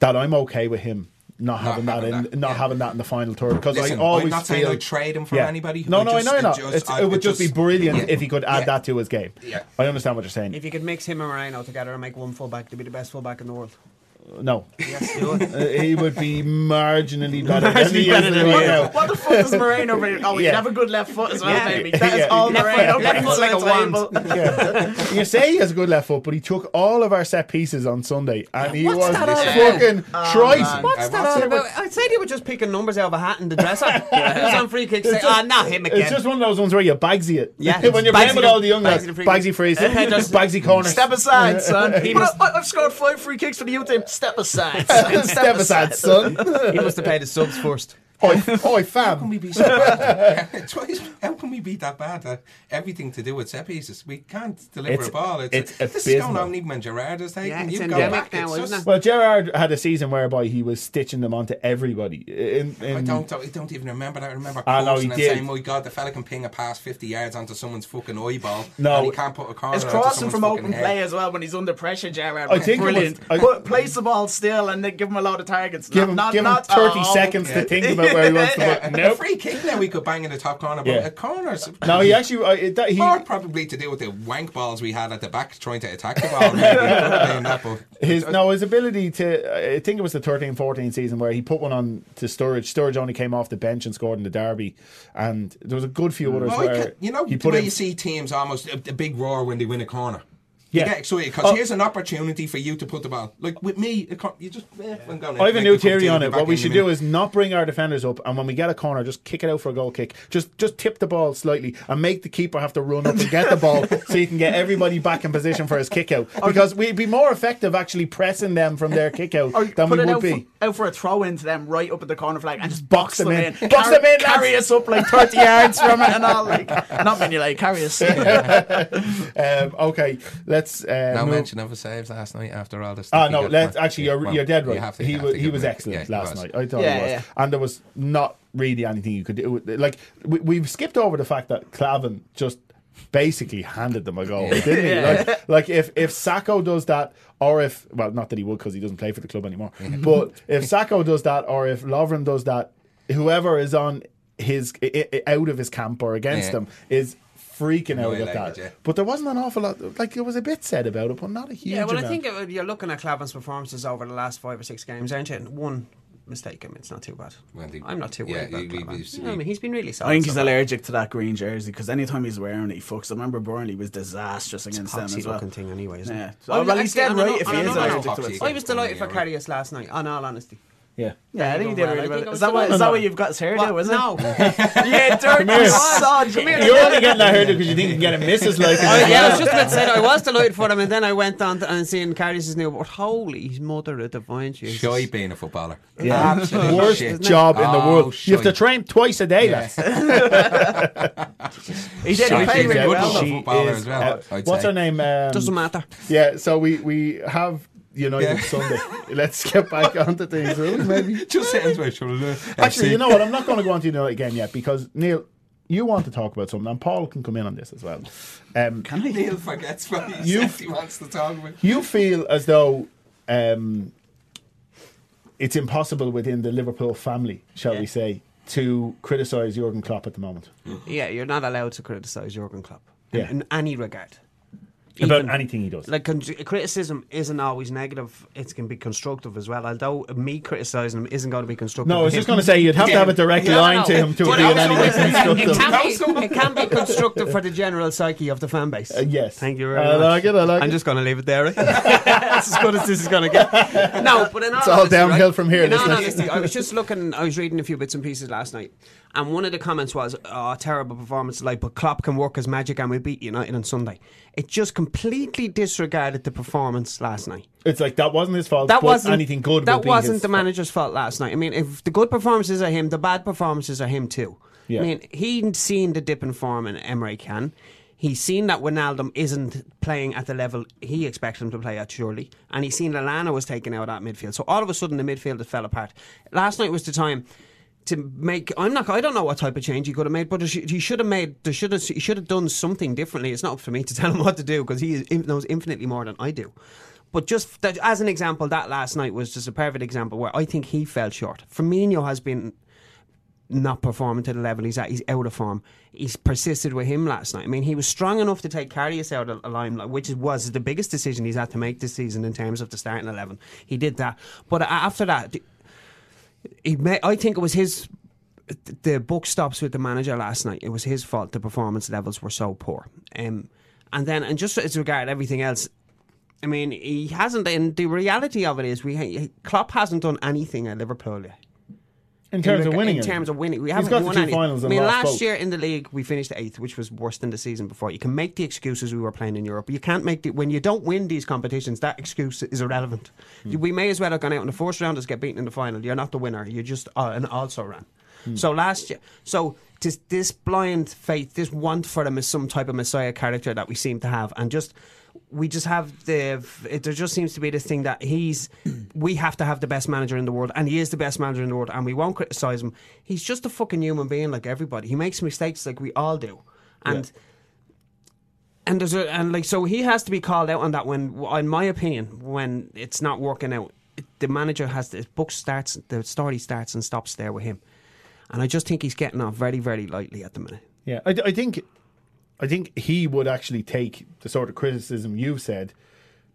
That I'm okay with him not, having that having in that, not yeah. having that in the final third because I always I'm not feel saying I'd trade him for Yeah. anybody. No, I no, just- I know, it not. just- I- it would it just, be brilliant yeah. if he could add Yeah. that to his game. Yeah. I understand what you're saying. If you could mix him and Moreno together and make one fullback, to be the best fullback in the world. No, Yes, do it. Uh, he would be marginally better than he Marginally is right now. What the fuck does Moreno bring? Oh, Yeah. you have a good left foot as well, Yeah. baby. That is (laughs) Yeah. all Left Moreno foot- left brings foot like to a the wand. table. Yeah. you say he has a good left foot, but he took all of our set pieces on Sunday, and he What's was that all fucking trite. man. What's that what's all it- about? I'd say they were just picking numbers out of a hat in the dresser. Who's on free kicks? Say, It's ah, just- not him again. It's just one of those ones where you bagsy it. Yeah, (laughs) when you're Bagsy playing with the- all the young Bagsy lads, the free bagsy kick. frees, (laughs) Okay, just- bagsy corners. Step aside, son. He But must- I, I've scored five free kicks for the youth team. Step aside, son. (laughs) Step aside, son. (laughs) he must have paid his subs first. Oi, (laughs) oi, How can we be so bad? (laughs) How can we be that bad at everything to do with set pieces? We can't deliver It's- a ball. It's, it's this is going abysmal. on even when Gerrard is taking. Yeah, you go endemic back. now, it's isn't just, it? Well, Gerrard had a season whereby he was stitching them onto everybody. In, in, I don't, I don't even remember that. I remember no, cursing he and did. saying, "My God, the fella can ping a pass fifty yards onto someone's fucking eyeball, No. and he can't put a corner It's crossing from fucking open head." play as well when he's under pressure, Gerrard. I think it was- brilliant. I- Put, place the ball still and then give him a lot of targets. Give not, him, not, give not, uh, 30 oh, seconds to think (laughs) about where he wants to (laughs) put. A free kick now we could bang in the top corner, but Yeah. a corner's No, he (laughs) actually. Uh, it- that, he, more probably to do with the wank balls we had at the back trying to attack the ball. (laughs) That, His no, his ability to I think it was the 13-14 season where he put one on to Sturridge. Sturridge only came off the bench and scored in the derby, and there was a good few others Well, where can- you know he the put way in. you see teams almost a, a big roar when they win a corner. Yeah. You get excited because Oh. here's an opportunity for you to put the ball. Like with me, you just eh, I'm going I have a new theory on it. What we should do is not bring our defenders up, and when we get a corner, just kick it out for a goal kick. Just just tip the ball slightly and make the keeper have to run up and get the ball, (laughs) so you can get everybody back in position for his kick out. Because we'd be more effective actually pressing them from their kick out than we would out be. For, out for a throw into them right up at the corner flag and just Box box, them them, in. in. Box Carry- them in, lads. Carry us up like 30 yards from it and all. Like, not many, like, carry us. (laughs) (laughs) Um, okay, let's uh, No move- mention of a saves last night after all this. Ah no, let's actually you're, Well, you're dead you right. have to- he you have was he was excellent yeah, last was. night. I thought Yeah, he was, yeah. and there was not really anything you could do. Like we, we've skipped over the fact that Klavan just basically handed them a goal, didn't he? (laughs) Like, like if if Sakho does that, or if well, not that he would because he doesn't play for the club anymore. (laughs) but if Sakho does that, or if Lovren does that, whoever is on his i- i- out of his camp or against Yeah. him is. Freaking out at Annihilated, that, yeah. but there wasn't an awful lot. Like it was a bit said about it, but not a huge. Yeah, well, I think it, you're looking at Klavan's performances over the last five or six games, aren't you? One mistake, I mean, it's not too bad. Well, the- I'm not too yeah, worried about he- he- Klavan. he's- You know what I mean, he's been really solid. I think he's far. allergic to that green jersey because anytime he's wearing it, he fucks. I remember Burnley was disastrous against them Poxy as well. looking thing anyway, isn't Yeah. it? So, I was well, he's actually- dead right if and he I is allergic to it. is I was delighted for Yeah. Karius last night, on all honesty. Yeah. Yeah, I think he done did well. really I well. Is that why? Is that why you've got his hair What? now? Is no. it? (laughs) yeah, dirty here. sod. You're only getting that hairdo because you think you can get a missus like (laughs) Oh, yeah, I was just about to say that. I was delighted for him, and then I went on to, and seeing Karius' new. But holy mother of divine Jesus! Shy being a footballer. Yeah. Absolute Worst shit. job in the Oh, world. You have to train twice a day, Yeah. lads. (laughs) He did. He played She's really a good well. She footballer is, as well, uh, what's say. her name? Um, Doesn't matter. Yeah, so we, we have United Yeah. Sunday. Let's get back (laughs) onto things, (laughs) will we, maybe? Just sounds like shoulder. Actually, you know what? I'm not going to go on to United again yet because, Neil, you want to talk about something, and Paul can come in on this as well. Um, Neil forgets what he You- says he wants to talk about. you feel as though um, it's impossible within the Liverpool family, shall Yeah. we say, to criticise Jurgen Klopp at the moment. Yeah, you're not allowed to criticise Jurgen Klopp in, Yeah. in any regard. About Even- anything he does. Like con- criticism isn't always negative; it can be constructive as well. Although me criticising him isn't going to be constructive. no, I was to just going to say you'd have to have a direct No, no, line no. to him to But be in any way it constructive. can, be, it can be constructive for the general psyche of the fan base. Uh, yes. Thank you very I much. like it, I like it. I'm it. just going to leave it there. Right? (laughs) That's as good as this is going to get. (laughs) No, but in all It's all honesty, downhill right? from here, In all honesty, I was just looking. I was reading a few bits and pieces last night, and one of the comments was, "Oh, terrible performance! Like, but Klopp can work his magic, and we beat United on Sunday." It just completely disregarded the performance last night. It's like that wasn't his fault. That but wasn't anything good. That wasn't the manager's fault last night. I mean, if the good performances are him, the bad performances are him too. Yeah. I mean, he'd seen the dip in form in Emre Can. He's seen that Wijnaldum isn't playing at the level he expected him to play at, surely. And he's seen Lallana was taken out at midfield. So all of a sudden, the midfield fell apart. Last night was the time to make. I'm not. I don't know what type of change he could have made, but he should have made. There should have. He should have done something differently. It's not up to me to (laughs) tell him what to do because he knows infinitely more than I do. But just that, as an example, that last night was just a perfect example where I think he fell short. Firmino has been not performing to the level he's at. He's out of form. He's persisted with him last night. I mean, he was strong enough to take Karius out of the limelight, which was the biggest decision he's had to make this season in terms of the starting eleven. He did that, but after that, he may, I think it was his. The book stops with the manager last night. It was his fault. The performance levels were so poor. Um, and then, and just as regard everything else, I mean, he hasn't. And the reality of it is, we Klopp hasn't done anything at Liverpool yet. In terms of winning. In it. terms of winning, we haven't got won two any. finals I mean, lost last year in the league we finished eighth, which was worse than the season before. You can make the excuses we were playing in Europe. You can't make the when you don't win these competitions. That excuse is irrelevant. Hmm. We may as well have gone out in the first round as get beaten in the final. You're not the winner. You're just uh, an also ran. So last year, so this, this blind faith, this want for him is some type of messiah character that we seem to have, and just we just have the it, there just seems to be this thing that he's we have to have the best manager in the world and he is the best manager in the world and we won't criticize him. He's just a fucking human being like everybody. He makes mistakes like we all do. And and there's a and like so he has to be called out on that when in my opinion when it's not working out it- the manager has the book starts the story starts and stops there with him. And I just think he's getting off very very lightly at the minute. Yeah, I, I think, I think he would actually take the sort of criticism you've said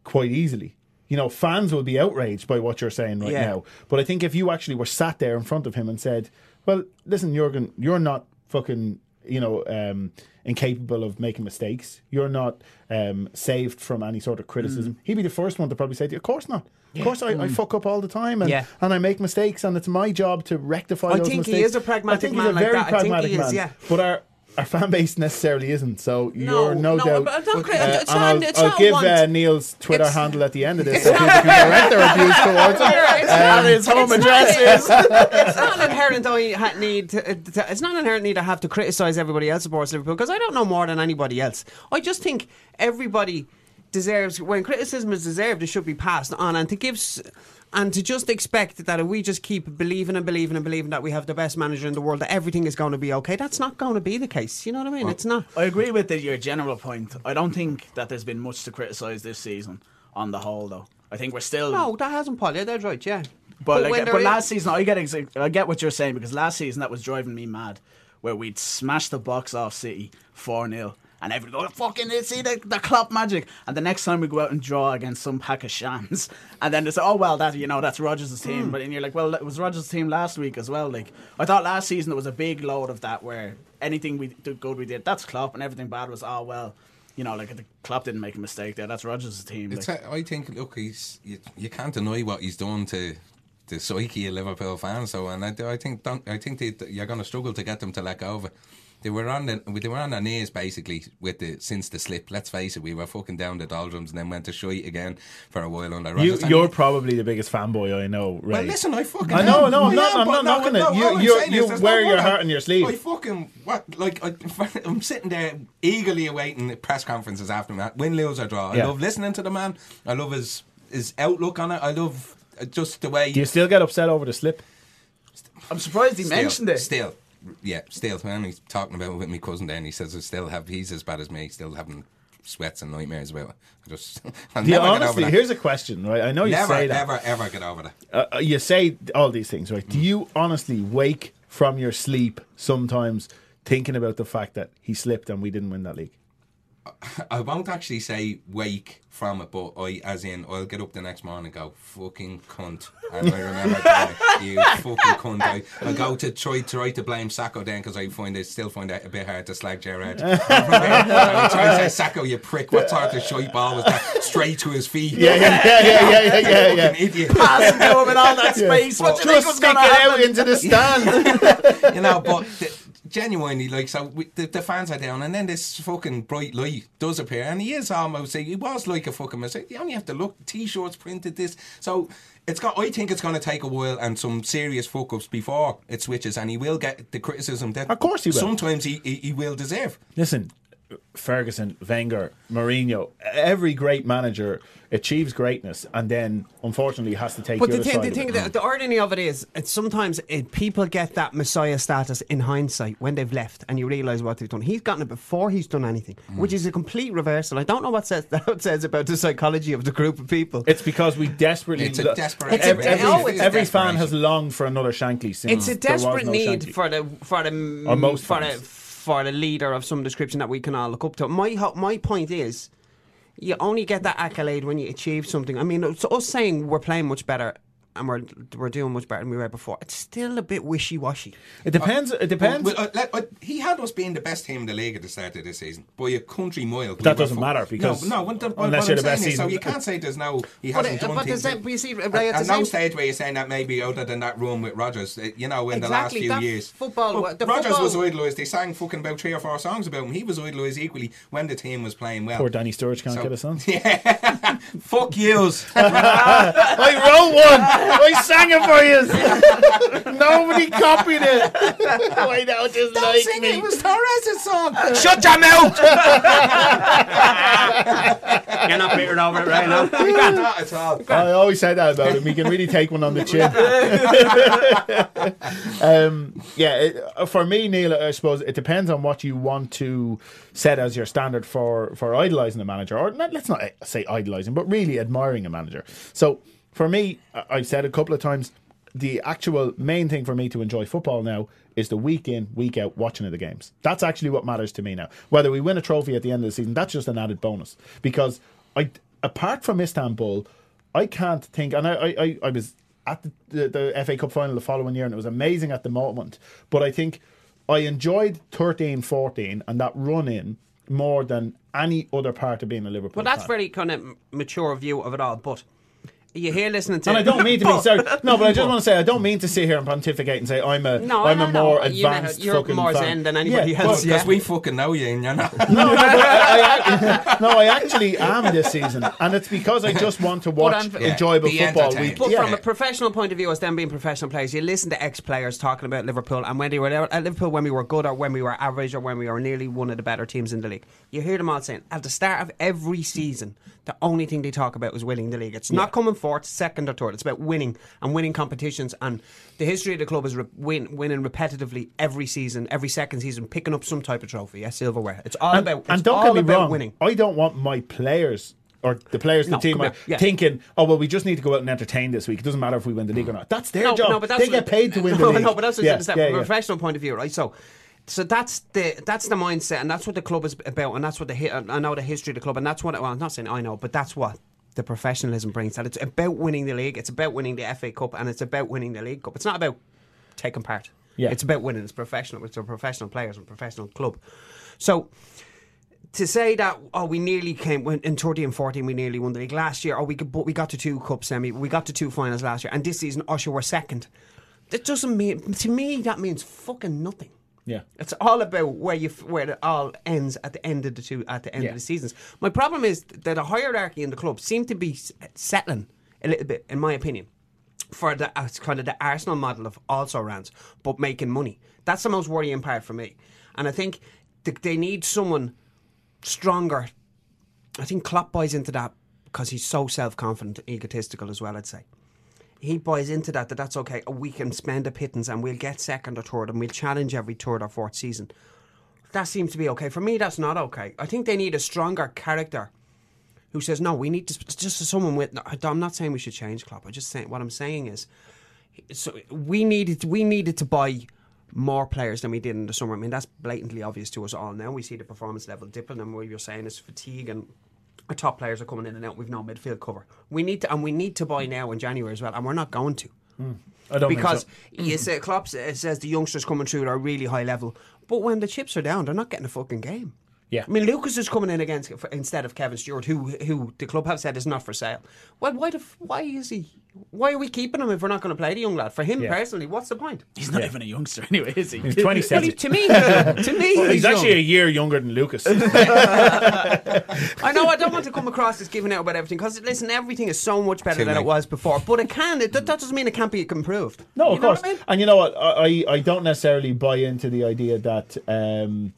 quite easily. You know, fans will be outraged by what you're saying right Yeah. now. But I think if you actually were sat there in front of him and said, "Well, listen, Jurgen, you're not fucking, you know, um, incapable of making mistakes. You're not um, saved from any sort of criticism." He'd be the first one to probably say, to you, "Of course not." Of course, I, I fuck up all the time, and, Yeah. and I make mistakes, and it's my job to rectify I those think he is a pragmatic man. I think he's a like very that. I pragmatic is, man. yeah. But our our fan base necessarily isn't. So you're no, no, doubt. but I'm not cri- uh, it's and not- I'll, it's I'll give uh, Neil's Twitter It's- handle at the end of this, (laughs) so people can direct their abuse towards him. And his home It's address is. not, it's not an inherent I need. To, uh, to- it's not an inherent need to have to criticise everybody else supports Liverpool because I don't know more than anybody else. I just think everybody deserves when criticism is deserved, it should be passed on, and to give. And to just expect that if we just keep believing and believing and believing that we have the best manager in the world, that everything is going to be okay, that's not going to be the case. You know what I mean? it's not. I agree with the, your general point. I don't think that there's been much to criticise this season on the whole, though. I think we're still. No, that hasn't, Paul. Yeah, that's right. Yeah. But, when like, but is- last season, I get exa- I get what you're saying because last season that was driving me mad, where we'd smash the box off City four 0 and everybody go fucking see the the Klopp magic, and the next time we go out and draw against some pack of shams, (laughs) and then they say, oh well, that you know that's Rodgers' team, Hmm. but and you're like, well, it was Rodgers' team last week as well. Like I thought last season there was a big load of that where anything we did good we did that's Klopp, and everything bad was oh well. You know, like the Klopp didn't make a mistake there. That's Rodgers' team. Like, a, I think, look, he's you, you can't deny what he's done to the psyche of Liverpool fans. So, and I, I think don't, I think they, you're going to struggle to get them to let go of it. They were on the they were on their knees basically with the since the slip. Let's face it, we were fucking down the doldrums and then went to shite again for a while under You, Rodgers. And you're he- probably the biggest fanboy I know, Ray. well, listen, I fucking. I know, am. no, I'm I not- am, I'm not knocking no, it. You- all I'm you- saying you is wear no your heart on your sleeve. I fucking what? Like I, (laughs) I'm sitting there eagerly awaiting the press conferences after that. Win, lose or draw. I Yeah. love listening to the man. I love his his outlook on it. I love uh, just the way. Do you still get upset over the slip? I'm surprised he still, mentioned it. Still, yeah, still. When he's talking about it with my cousin, then he says I still have. He's as bad as me. Still having sweats and nightmares about it. I just. (laughs) I'll Do you never get over honestly, here's a question, right? I know you never, say that. ever, ever get over that. Uh, uh, you say all these things, right? Do you honestly wake from your sleep sometimes thinking about the fact that he slipped and we didn't win that league? I won't actually say wake from it, but I, as in, I'll get up the next morning and go, fucking cunt. And I remember (laughs) telling you fucking cunt. I, I go to try, try to blame Sakho then because I find it, still find it a bit hard to slag Gerrard. and (laughs) I try to say, Sakho, you prick, what sort of shite ball was that? Straight to his feet. Yeah, yeah, yeah, yeah, yeah, yeah, yeah. yeah. Fucking idiot. Passing to him in all that space. What do you think was going to out happen? into the stand. (laughs) you know, but the, genuinely, like, so we, the, the fans are down, and then this fucking bright light does appear, and he is um, almost, he was like a fucking mistake. You only have to look, t shirts printed this. So it's got, I think it's going to take a while and some serious fuck ups before it switches, and he will get the criticism that Of course he will. sometimes he, he, he will deserve. Listen, Ferguson, Wenger, Mourinho, every great manager achieves greatness and then unfortunately has to take But the, the other thing, side the of thing, it. the, the irony of it is, it's sometimes it, people get that messiah status in hindsight when they've left, and you realise what they've done. He's gotten it before he's done anything, Mm. which is a complete reversal. I don't know what says (laughs) that says about the psychology of the group of people. It's because we desperately. It's a lo- desperation. It's a Every, de- every, oh, it's every a fan has longed for another Shankly since it's a desperate no need Shankly. for the for the Or most for the fans. For the leader of some description that we can all look up to. My my point is, you only get that accolade when you achieve something. I mean, it's us saying we're playing much better and we're we're doing much better than we were before. It's still a bit wishy washy. It depends. It depends. Well, uh, let- uh, he had us being the best team in the league at the start of this season by a country mile. that We doesn't fu- matter because no, no. What the, what, unless what you're I'm the best saying is, so you can't say there's no. He But hasn't it- done but things. there's that- that- but you see, Ray, at, at no same- stage where you're saying that maybe other than that run with Rodgers, uh, you know, in the last few that years. football- But the Rodgers football- was idolised. They sang fucking about three or four songs about him. He was idolised equally when the team was playing well. poor Danny Sturridge can't So- get a song. (laughs) Yeah. (laughs) Fuck yous. (laughs) I wrote one. (laughs) I sang it for you. (laughs) Nobody copied it. Why don't just like me? was Torres' song. Shut your mouth! (laughs) You're not bitter over it right now. Not at all. I always said that about him. He can really take one on the chin. um, yeah, it, uh, for me, Neil, I suppose it depends on what you want to set as your standard for for idolizing a manager, or not, let's not say idolizing, but really admiring a manager. So for me, I've said a couple of times, the actual main thing for me to enjoy football now is the week in, week out watching of the games. That's actually what matters to me now. Whether we win a trophy at the end of the season, that's just an added bonus. Because I, apart from Istanbul, I can't think, and I, I, I, I was at the, the, the FA Cup final the following year, and it was amazing at the moment. But I think I enjoyed 13 14 and that run in more than any other part of being a Liverpool. Well, that's fan. very kind of mature view of it all, but you hear listening to And I don't mean to be (laughs) But- sorry. No, but I just want to say I don't mean to sit here and pontificate and say I'm a No, am I a know, more no, you know, advanced you're fucking more fan. zen than anybody Yeah, else, but- yeah. Because we fucking know you, and you're not. No, no, I, I, (laughs) no, I actually am this season, and it's because I just want to watch Yeah, enjoyable football. Week. But yeah. from a professional point of view, as them being professional players, you listen to ex-players talking about Liverpool and when they were at uh, Liverpool, when we were good or when we were average or when we were nearly one of the better teams in the league. You hear them all saying at the start of every season, the only thing they talk about is winning the league. It's not coming fourth, second, or third. It's about winning and winning competitions. And the history of the club is re- win, winning repetitively every season, every second season, picking up some type of trophy, yeah, silverware. It's all and, about. and don't all get me wrong, winning. I don't want my players or the players of No, team are yeah. thinking, oh well, we just need to go out and entertain this week. It doesn't matter if we win the league or not. That's their no, job. No, but that's they get paid to (laughs) win no, the league. No, but that's what yeah, said yeah, from a professional point of view, right? So, so that's the that's the mindset, and that's what the club is about, and that's what the I know the history of the club, and that's what well, I'm not saying I know, but that's what the professionalism brings. That it's about winning the league, it's about winning the FA Cup, and it's about winning the League Cup. It's not about taking part. Yeah. it's about winning. It's professional. It's a professional players and professional club. So to say that oh we nearly came in 13 and 14 we nearly won the league last year or we could, but we got to two cup semi we got to two finals last year and this season Usher were second that doesn't mean to me that means fucking nothing Yeah. it's all about where you where it all ends at the end of the two at the end Yeah. of the seasons my problem is that the hierarchy in the club seem to be settling a little bit in my opinion for the uh, kind of the Arsenal model of also rounds, but making money. That's the most worrying part for me. And I think th- they need someone stronger. I think Klopp buys into that because he's so self confident, egotistical as well. I'd say he buys into that that that's okay. We can spend a pittance and we'll get second or third, and we'll challenge every third or fourth season. That seems to be okay. For me, that's not okay. I think they need a stronger character who says no. We need to just someone with. I'm not saying we should change Klopp. I just saying what I'm saying is, so we needed we needed to buy more players than we did in the summer. I mean that's blatantly obvious to us all now. We see the performance level dipping, and what you're saying is fatigue and. Our top players are coming in and out. We've no midfield cover. We need to, and we need to buy now in January as well, and we're not going to hmm. I don't because so. you say Klopp uh, says the youngsters coming through are really high level, but when the chips are down, they're not getting a fucking game. Yeah. I mean Lucas is coming in against instead of Kevin Stewart, who who the club have said is not for sale. Well, why the why is he? Why are we keeping him if we're not going to play the young lad? For him Yeah. personally, what's the point? He's not even a youngster (laughs) anyway, is he? He's Well, 27. he- to me, to me, Well, he's he's actually young. a year younger than Lucas. (laughs) I know I don't want to come across as giving out about everything because listen, everything is so much better Too than it was before. But it can. It, that that doesn't mean it can't be improved. No, You of know course. I mean? And you know what? I, I I don't necessarily buy into the idea that um,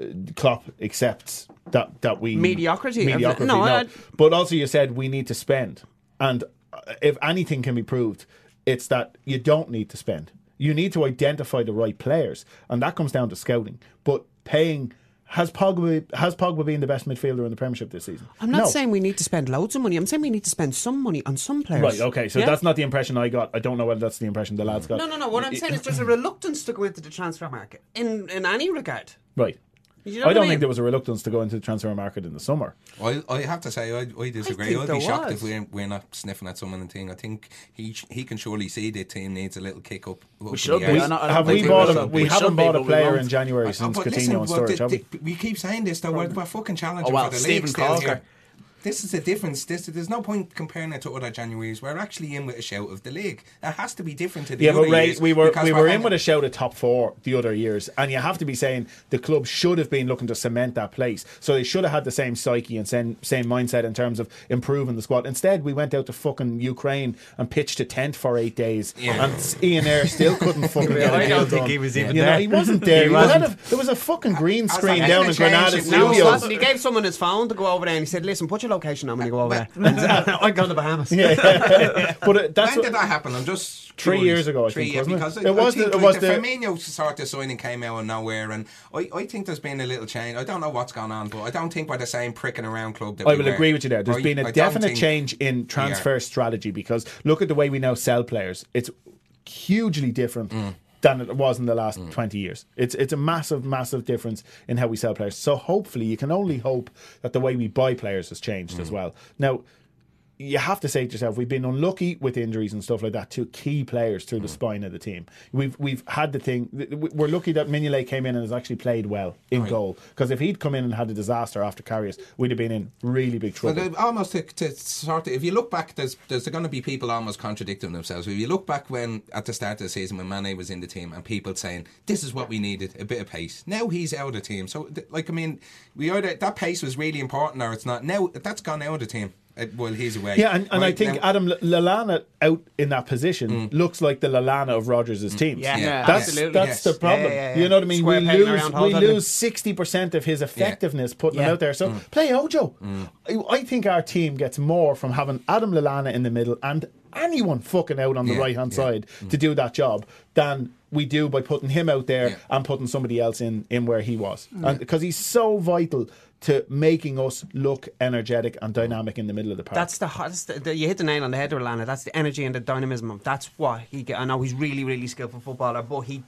uh, Klopp accepts that that we Mediocrity. Mediocrity. No, No, I- but also you said we need to spend, and Uh, if anything can be proved, it's that you don't need to spend. You need to identify the right players, and that comes down to scouting. But paying. Has Pogba has Pogba been the best midfielder in the Premiership this season? I'm not No. saying we need to spend loads of money. I'm saying we need to spend some money on some players. Right, okay, so Yeah? that's not the impression I got. I don't know whether that's the impression the lads got. No, no, no. What I'm saying is there's a reluctance to go into the transfer market in in any regard. Right. You know I don't I mean? think there was a reluctance to go into the transfer market in the summer. I, I have to say, I, I disagree. think I'd there be shocked was. if we're, we're not sniffing at someone and thing. I think he he can surely see the team needs a little kick up. up in should be. I I have we we bought a, We we haven't be, bought a player in January since Coutinho listen, and Sturridge, the- have we? the- we keep saying this though. We're, we're fucking challenging Oh, well, for the Stephen league still Calker. here. This is the difference. This, there's no point comparing it to other Januaries. We're actually in with a shout of the league. It has to be different to the Yeah, other but Ray, years we were because we we're were in with a shout at top four the other years, and you have to be saying the club should have been looking to cement that place. So they should have had the same psyche and same, same mindset in terms of improving the squad. Instead, we went out to fucking Ukraine and pitched a tent for eight days, Yeah. and s- Ian Ayre still couldn't (laughs) fucking get a I deal don't think done. he was even you know, he wasn't (laughs) there. He He was wasn't. out of- there was a fucking green As a screen down in Granada No, Studios. He gave someone his phone to go over there, and he said, "Listen, put your location on going you go over there." And (laughs) I go to the Bahamas. Yeah, (laughs) but uh, that's when what, did that happen? I'm just Three curious. years ago, I Three think, years wasn't it? because It was think the- it like was the the- Firmino sort of signing came out of nowhere, and I, I think there's been a little change. I don't know what's gone on, but I don't think we're the same pricking around club. That I we will were. agree with you there. There's I- been I a don't definite change in transfer strategy because look at the way we now sell players. It's hugely different. Mm. Than it was in the last twenty years. It's it's a massive, massive difference in how we sell players. So hopefully, you can only hope that the way we buy players has changed Mm. as well. Now, you have to say to yourself, we've been unlucky with injuries and stuff like that to key players through the Mm. spine of the team. We've we've had the thing. We're lucky that Mignolet came in and has actually played well in goal. Because if he'd come in and had a disaster after Karius, we'd have been in really big trouble. Well, uh, almost to, to sort of, if you look back, there's there's going to be people almost contradicting themselves. If you look back when at the start of the season when Mane was in the team and people saying this is what we needed, a bit of pace. Now he's out of the team, so like I mean, we either that pace was really important or it's not. Now that's gone out of the team. Uh, well, he's away. Yeah, and, and I think now- Adam L- Lallana out in that position mm. looks like the Lallana of Rodgers' mm. team. Yeah, Yeah, that's absolutely. that's Yes. the problem. Yeah, yeah, yeah. You know what I mean? Square we lose we lose sixty percent of his effectiveness putting him out there. So mm. play Ojo. I, I think our team gets more from having Adam Lallana in the middle and anyone fucking out on the Yeah, right hand yeah. side to do that job than we do by putting him out there Yeah. and putting somebody else in in where he was. And because he's so vital to making us look energetic and dynamic in the middle of the park. That's the hardest. The, you hit the nail on the head, Orlando. That's the energy and the dynamism. of That's what he. Get, I know he's really, really skillful footballer, uh, but he,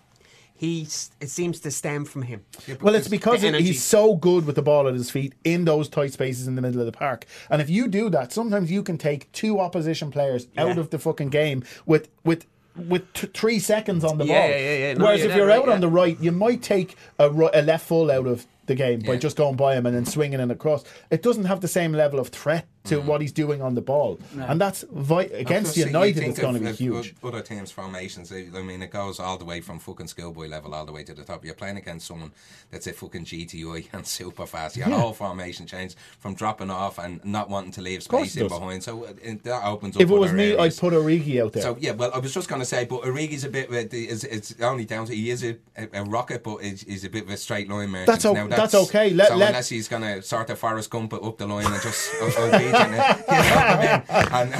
he. It seems to stem from him. Well, it's because he's so good with the ball at his feet in those tight spaces in the middle of the park. And if you do that, sometimes you can take two opposition players out of the fucking game with with with t- three seconds on the Yeah, ball. yeah, yeah, yeah. No, Whereas you're if you're right, out yeah. on the right, you might take a, a left full out of the game by just going by him and then swinging it across. It doesn't have the same level of threat to mm. what he's doing on the ball, and that's vi- against Plus, United. It's going to be huge. Other teams' formations, I mean, it goes all the way from fucking schoolboy level all the way to the top. You're playing against someone that's a fucking GTI (laughs) and super fast. Your Yeah. whole formation changes from dropping off and not wanting to leave space in behind. So uh, it, that opens up. If it was me, areas. I'd put Origi out there. So yeah, well, I was just going to say, but Origi's a bit. Of a, is it's only down to he is a, a, a rocket, but he's, he's a bit of a straight line merchant. That's o- Now, that's okay. Let- so let- unless he's going to sort of Forrest Gump it up the line and just uh, (laughs) obedient, you know what I mean? (laughs) And,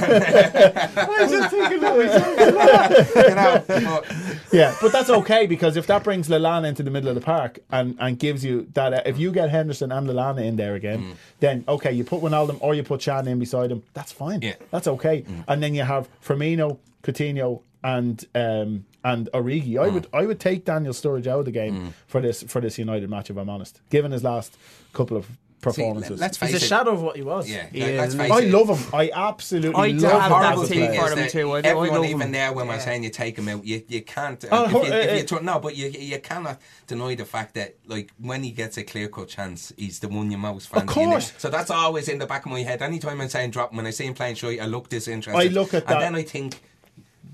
(laughs) you know, but, Yeah, but that's okay because if that brings Lallana into the middle of the park and, and gives you that, uh, if you get Henderson and Lallana in there again, Mm. then okay, you put Wijnaldum or you put Shan in beside him. That's fine. Yeah. that's okay. Mm. And then you have Firmino, Coutinho, and um, and Origi. Mm. I would I would take Daniel Sturridge out of the game for this for this United match. If I'm honest, given his last couple of see, performances. let's face He's a it. shadow of what he was. Yeah, He let's is, face I it. love him. I absolutely I love do him. have as that team for him that too. I do- everyone, love even him. there, when we're saying you take him out, you, you can't. Oh, if ho- you, uh, if you uh, turn- no, but you you cannot deny the fact that like when he gets a clear cut chance, he's the one you most fancy. innit? course. So that's always in the back of my head. Anytime I'm saying drop, him, when I see him playing short, I look disinterested. I look at that- and then I think.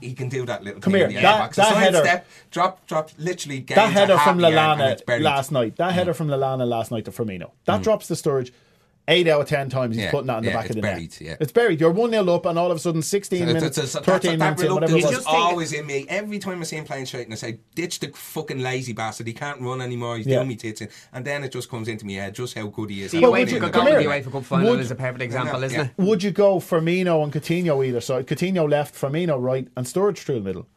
He can do that little Come thing here, that- box. that header- step, drop, drop, literally. that a header from Lallana last night. That header mm. from Lallana last night to Firmino. That mm. drops the Sturridge. Eight out of ten times he's Yeah, putting that in the yeah, back of the buried, net. yeah. It's buried. You're one 0 up, and all of a sudden, sixteen So minutes, that's- that's- thirteen that minutes, in, whatever it reluctance was. always in me. Every time I see him playing straight, and I say, "Ditch the fucking lazy bastard. He can't run anymore. He's Yeah. doing me tits in." And then it just comes into me head just how good he is. The at Well, UEFA would you- Cup the come here. UEFA Cup final Would- is a perfect example, Yeah. isn't it? Would you go Firmino and Coutinho either side? Coutinho left, Firmino right, and Sturridge through the middle.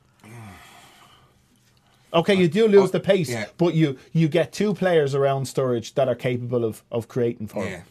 Okay, you do oh, lose oh, the pace, yeah. but you you get two players around Sturridge that are capable of, of creating for Yeah. him.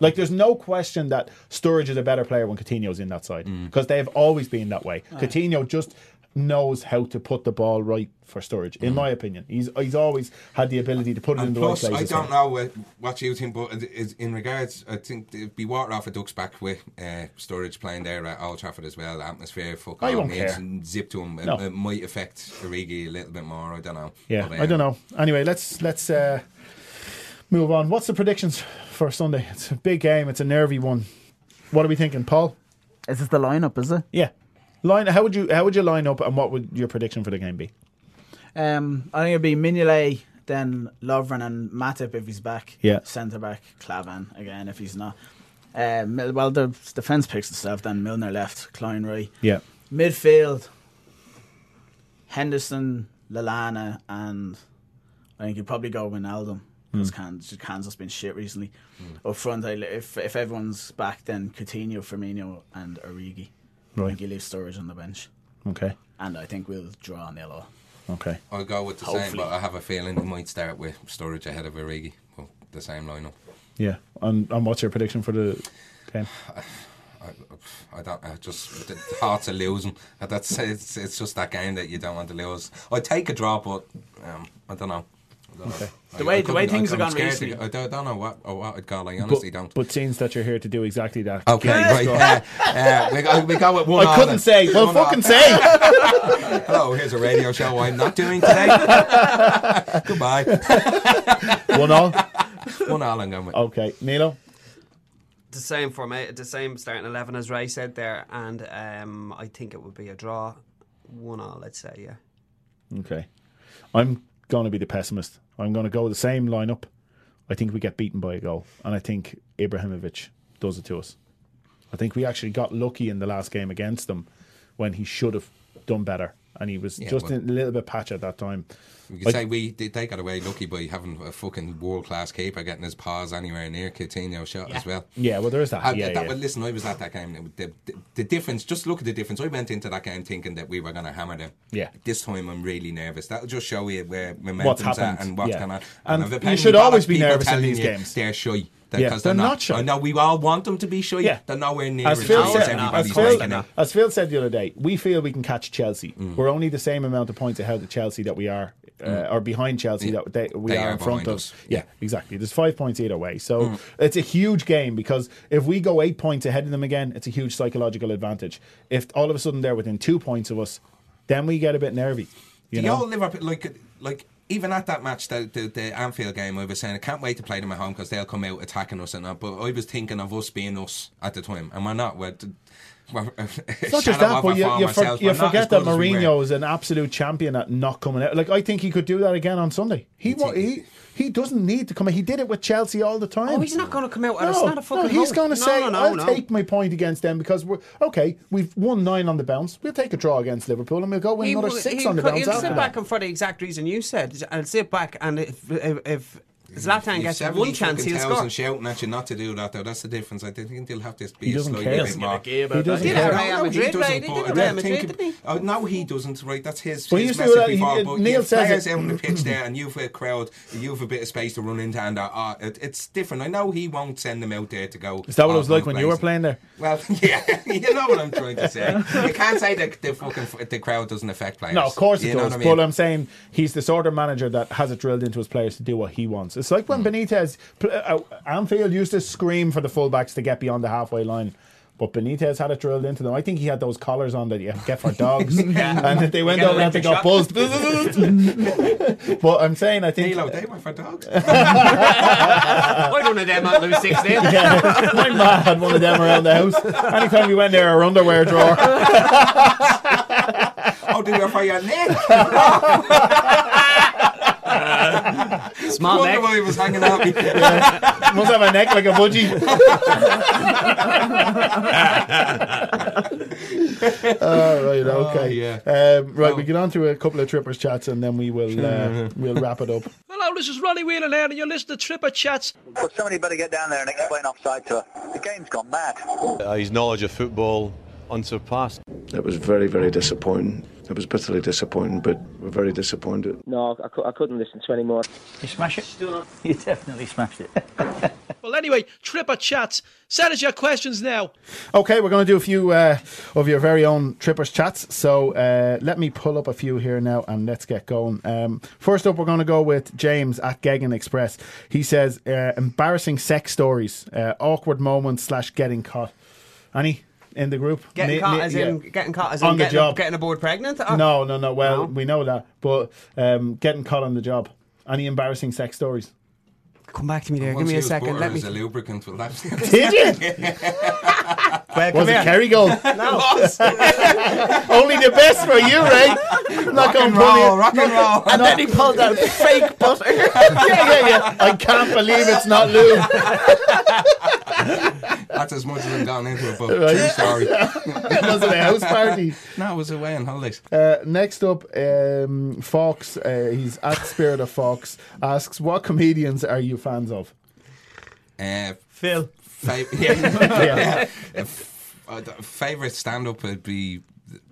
Like, there's no question that Sturridge is a better player when Coutinho's in that side Mm. because they have always been that way. Coutinho just knows how to put the ball right for Sturridge, in my opinion. He's he's always had the ability to put it in Mm. The plus, right I don't know what, what you think, but it is in regards, I think it'd be water off a duck's back with uh, Sturridge playing there at Old Trafford as well. Atmosphere, fuck I all, won't care. zip to him. It, No. it might affect Origi a little bit more. I don't know. Yeah, But, I don't um, know. Anyway, let's let's uh, move on. What's the predictions for Sunday? It's a big game. It's a nervy one. what are we thinking, Paul? Is this the lineup? Is it? Yeah. Line. How would you how would you line up, and what would your prediction for the game be? Um, I think it'd be Mignolet, then Lovren and Matip if he's back. Yeah. Centre back Klavan again if he's not. Uh, well, the defence picks itself. Then Milner left, Clyne right. Yeah. Midfield, Henderson, Lallana, and I think you'd probably go Wijnaldum because Kansas, Kansas been shit recently. Up front, I, if if everyone's back, then Coutinho, Firmino, and Origi. I think you leave Sturridge on the bench, Okay. and I think we'll draw nil all. Okay. I'll go with the same, but I have a feeling we might start with Sturridge ahead of Origi. Well, the same lineup. Yeah. And and what's your prediction for the game? (sighs) I, I don't. I just the hearts are losing. That's it's, it's just that game that you don't want to lose. I take a draw, but um, I don't know. I don't know. The way- I the way things I'm have gone scared to recently. I don't, don't know what or what I'd call. I honestly but, don't. But since that you're here to do exactly that. Okay, right. go. Uh, uh, we, go, we go with one. I couldn't say. Well, One all. fucking say. (laughs) Hello, here's a radio show I'm not doing today. (laughs) Goodbye. (laughs) One all. One all I'm going with. Okay, Nilo. the same format, the same starting eleven as Ray said there, and um, I think it would be a draw, one all. Let's say, yeah. Okay. I'm going to be the pessimist. I'm going to go the same lineup. I think we get beaten by a goal, and I think Ibrahimovic does it to us. I think we actually got lucky in the last game against them when he should have done better, and he was Yeah, just well- in a little bit patch at that time. We could I- say we they they got away lucky by having a fucking world class keeper getting his paws anywhere near Coutinho's shot as well. Yeah, well, there is that. I- yeah, that- yeah. Well, listen, I was at that game. The, the, the difference, just look at the difference. I went into that game thinking that we were going to hammer them. Yeah. This time I'm really nervous. That'll just show you where momentum's What's at and what's yeah. going on. And I've you apparently should always be nervous in these you games. They're shy. Yeah, Because they're not shy. I know we all want them to be shy. Yeah. They're nowhere near As as Phil, said, as as, Phil, making it. as Phil said the other day, we feel we can catch Chelsea. Mm. We're only the same amount of points ahead of Chelsea that we are, uh, or behind Chelsea Yeah. that they, we They are are in front behind of. us. Yeah, Yeah. Mm. exactly. There's five points either way, so it's a huge game because if we go eight points ahead of them again, it's a huge psychological advantage. If all of a sudden they're within two points of us, then we get a bit nervy. You Do know, all Liverpool like like even at that match, the, the the Anfield game, I was saying I can't wait to play them at home because they'll come out attacking us and that. But I was thinking of us being us at the time, and we're not. We're, (laughs) It's not just that, but you, you, for, you forget that Mourinho is an absolute champion at not coming out. Like I think he could do that again on Sunday. He wa- he he doesn't need to come. out. He did it with Chelsea all the time. Oh, he's not going to come out. No, it's No, not a fucking. no, he's going to no, say, no, no, "I'll no. take my point against them because we're okay. We've won nine on the bounce. We'll take a draw against Liverpool and we'll go win He another six he on the could- bounce He'll after sit that." back and for the exact reason you said, and sit back and if if, if Zlatan gets one chance, he'll score. shouting at you not to do that though. That's the difference. I think they'll have to be He a doesn't slightly care. bit Doesn't more. give a gay about He doesn't Did care. at Real Madrid, doesn't, right? He did I Real Madrid, didn't he? Oh, no, he doesn't. Right, that's his, Well, he his used to do message that. He- before. uh, but Neil says players it. out on the pitch there, and you've a crowd, you've a bit of space to run into, and uh, uh, it, it's different. I know he won't send them out there to go. Is that what it was like guns when you were playing there? Well, (laughs) yeah, (laughs) you know what I'm trying to say. You can't say that the fucking the crowd doesn't affect players. No, of course it does. what But I'm saying he's the sort of manager that has it drilled into his players to do what he wants. It's like when hmm. Benitez, pl- uh, uh, Anfield used to scream for the fullbacks to get beyond the halfway line. But Benitez had it drilled into them. I think he had those collars on that you get for dogs, (laughs) and that they went over and they got electric buzzed. (laughs) but I'm saying I think Nilo, they were for dogs. (laughs) I don't know them at lose six nil. yeah, my man had one of them around the house. Anytime we went there, our underwear drawer. oh, do you for your neck? Uh, Small Wonder neck. why he was hanging out. (laughs) me. Must have a neck like a budgie. All (laughs) right, okay. yeah. Um, right, we get on to a couple of trippers chats and then we will uh, we'll wrap it up. (laughs) Hello, this is Ronnie Whelan here, and you're listening to Tripper Chats. Well, somebody better get down there and explain offside to her. The game's gone mad. Uh, his knowledge of football unsurpassed. It was very, very disappointing. It was bitterly disappointing, but we're very disappointed. No, I, cou- I couldn't listen to any more. You smash it? (laughs) You definitely smashed it. (laughs) Well, anyway, Tripper Chats. Send us your questions now. Okay, we're going to do a few uh, of your very own trippers chats. So uh, let me pull up a few here now and let's get going. Um, first up, we're going to go with James at Gegan Express. He says uh, embarrassing sex stories, uh, awkward moments slash getting caught. Any in the group? Getting Ni- caught ni- as yeah. in getting caught as On in the getting, job. getting aboard pregnant. Oh. No, no, no. Well, No? we know that, but um, getting caught on the job. Any embarrassing sex stories? Come back to me there. Give me a second. butter Let me. a lubricant. Well, that's Did you? (laughs) (laughs) Well, Was come it here. Kerrygold? (laughs) No. (laughs) Only the best for you, right? I'm not rock going and to roll, rock and roll. And then he pulled out (laughs) fake butter. yeah, yeah, yeah. I can't believe it's not Lou. That's as much as I've gone into it, but Right. true story. Was it a house party? No, it was away on holidays. Uh, next up, um, Fox. Uh, he's at Spirit of Fox. Asks, what comedians are you fans of? Uh, Phil. Fa- (laughs) yeah. Yeah. yeah. Uh, f- uh, favorite stand up would be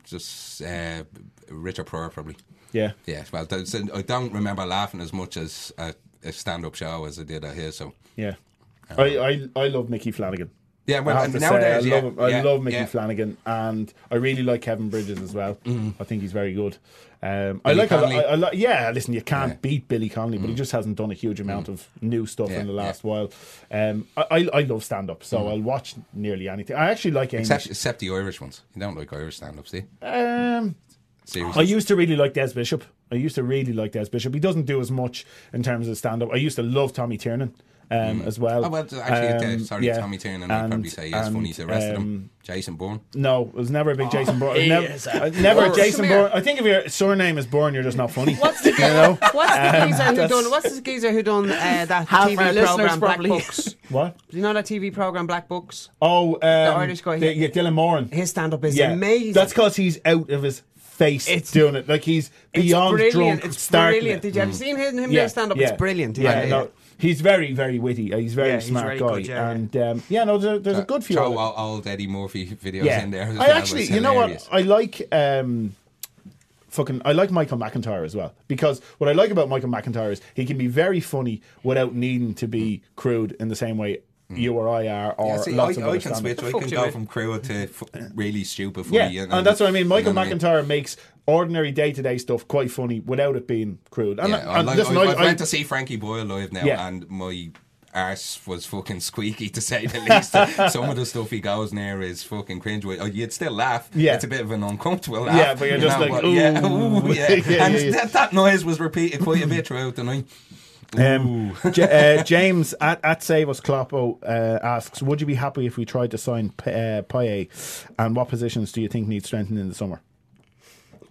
just uh, Richard Pryor, probably. Yeah. Yeah, well, I don't remember laughing as much as a, a stand up show as I did at his, so. Yeah. I, I, I love Mickey Flanagan. Yeah, well, I have to nowadays, say, I yeah, love him. I yeah, love Mickey yeah. Flanagan, and I really like Kevin Bridges as well. I think he's very good. Um, I like, I, I like, yeah. Listen, you can't beat Billy Connolly, but he just hasn't done a huge amount of new stuff Yeah, in the yeah. last while. Um, I, I, love stand up, so I'll watch nearly anything. I actually like English. Except, except the Irish ones. You don't like Irish stand ups, do you? Um, Seriously. I used to really like Des Bishop. I used to really like Des Bishop. He doesn't do as much in terms of stand up. I used to love Tommy Tiernan um, as well. Oh, well, actually, uh, Um, sorry, yeah. Tommy Tiernan, I'd probably say yes, funny. and, The rest of them, um, Jason Byrne. No, it was never a big Jason Byrne. he Never, is a uh, never horse. Jason Come. Byrne. I think if your surname is Byrne, you're just not funny. (laughs) What's the, you know? what's the Um, geezer who done? What's the geezer who done uh, that (laughs) TV listeners program Black Books? (laughs) What? Do you know that TV program Black Books? Oh, um, the Irish guy. yeah, Dylan Moran. His stand up is yeah, amazing. That's because he's out of his face It's- doing it. Like he's it's beyond brilliant. drunk. It's brilliant. it. Did you ever seen him, him Yeah, do stand up? yeah. It's brilliant. Yeah, Yeah, yeah. no, he's very, very witty. Uh, He's very Yeah, he's smart very guy, good, yeah, yeah. and um, yeah, no, there's, there's a good few. Throw of all, old Eddie Murphy videos yeah, in there. As I well. actually, you know what? I like. Um, Fucking, I like Michael McIntyre as well because what I like about Michael McIntyre is he can be very funny without needing to be crude in the same way you or I are, or Yeah, see, lots I, of I other can switch. I can go from crude to f- really stupid Yeah, funny. and, that's what I mean. Michael you know what I mean? McIntyre makes ordinary day to day stuff quite funny without it being crude. And, Yeah, I, and like, listen, I, I, I I- went to see Frankie Boyle live now, Yeah. and my arse was fucking squeaky to say the least. (laughs) Some of the stuff he goes near is fucking cringe. Oh, you'd still laugh. Yeah. it's a bit of an uncomfortable laugh. Yeah, but you're you just like, but yeah, ooh. (laughs) ooh, (laughs) yeah. Yeah, and. That, that noise was repeated quite a bit throughout the night. Um, J- uh, James at, at Save Us Kloppo uh, asks, "Would you be happy if we tried to sign P- uh, Payet? And what positions do you think need strengthening in the summer?"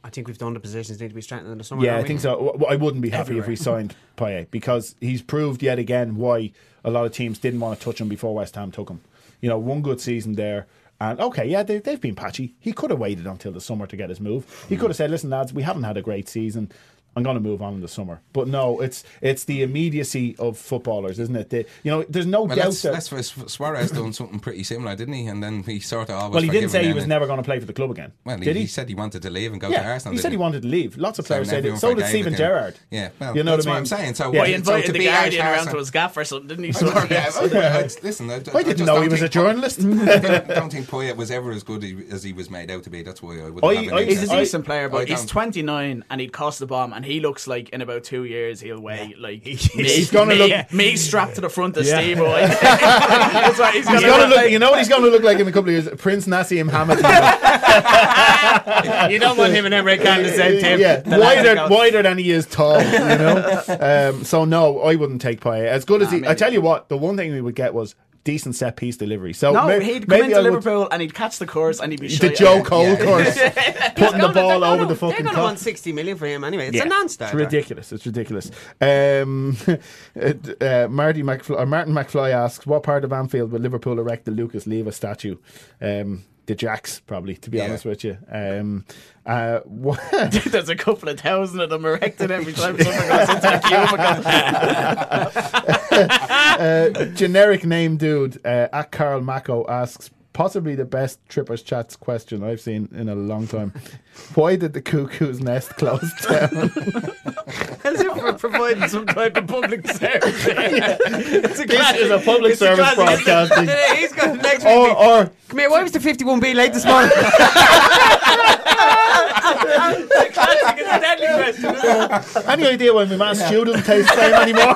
I think we've done the positions need to be strengthened in the summer. Yeah, I think so. I wouldn't be happy if we signed (laughs) Payet because he's proved yet again why a lot of teams didn't want to touch him before West Ham took him. You know, one good season there. And okay, yeah, they, they've been patchy. He could have waited until the summer to get his move. He hmm. could have said, "Listen, lads, we haven't had a great season. I'm going to move on in the summer." But no, it's it's the immediacy of footballers, isn't it? The, you know, there's no Well, doubt that's, that. that's for Suarez done something pretty similar, didn't he? And then he sort of always. well, he didn't say he was and- never going to play for the club again. Well, did he, he? he said he wanted to leave and go to yeah, Arsenal. he said he wanted to leave. Lots of So players said it. So did forgave Stephen it, Gerrard. Yeah, well, you know that's what, I what mean? I'm saying. So Yeah. what- He so invited to the be Guardian Irish around Arsenal- to his gaff or something, didn't he? yeah, Suarez? I, I, listen, I, I didn't know he was a journalist. I (laughs) don't, don't think Payet was ever as good as he was made out to be. That's why I would. I- have an I- He's a decent player, but he's 29 and he'd cost the bomb, and he looks like in about two years he'll weigh like (laughs) me, He's gonna me, look- me strapped to the front of Yeah. Steve. (laughs) That's right. He's He's gonna, gonna look look, like- you know what he's going to look like in a couple of years? Prince Naseem Hamed. (laughs) you don't want him and Emre Can the same team. yeah, wider, wider than he is tall. You know. um, so no, I wouldn't take Payet. As good as he, I tell you what, the one thing we would get was decent set piece delivery. So no, may- he'd come into would- Liverpool and he'd catch the course and he'd be the Joe. Cole Yeah. course, (laughs) putting the ball over gonna- the fucking They're going to want 60 million for him anyway. It's Yeah. a non-starter. It's ridiculous. It's ridiculous. Um, (laughs) uh, Marty McFly, uh, Martin McFly asks, "What part of Anfield will Liverpool erect the Lucas Leiva statue?" Um, the Jacks, probably. To be Yeah. honest with you, um, uh, (laughs) (laughs) There's a couple of thousand of them erected every time (laughs) someone goes into the cubicle. uh, generic name dude uh, at Carl Mako asks. Possibly the best Trippers Chats question I've seen in a long time. (laughs) Why did the Cuckoo's Nest close down? (laughs) As if we're providing some type of public (laughs) service. It's a This classic- is a public it's service classic- broadcasting. He's got next or, week. or Come here, why was the 51B late this morning? Classic is a deadly question. Any idea when my man Stu doesn't taste the same anymore?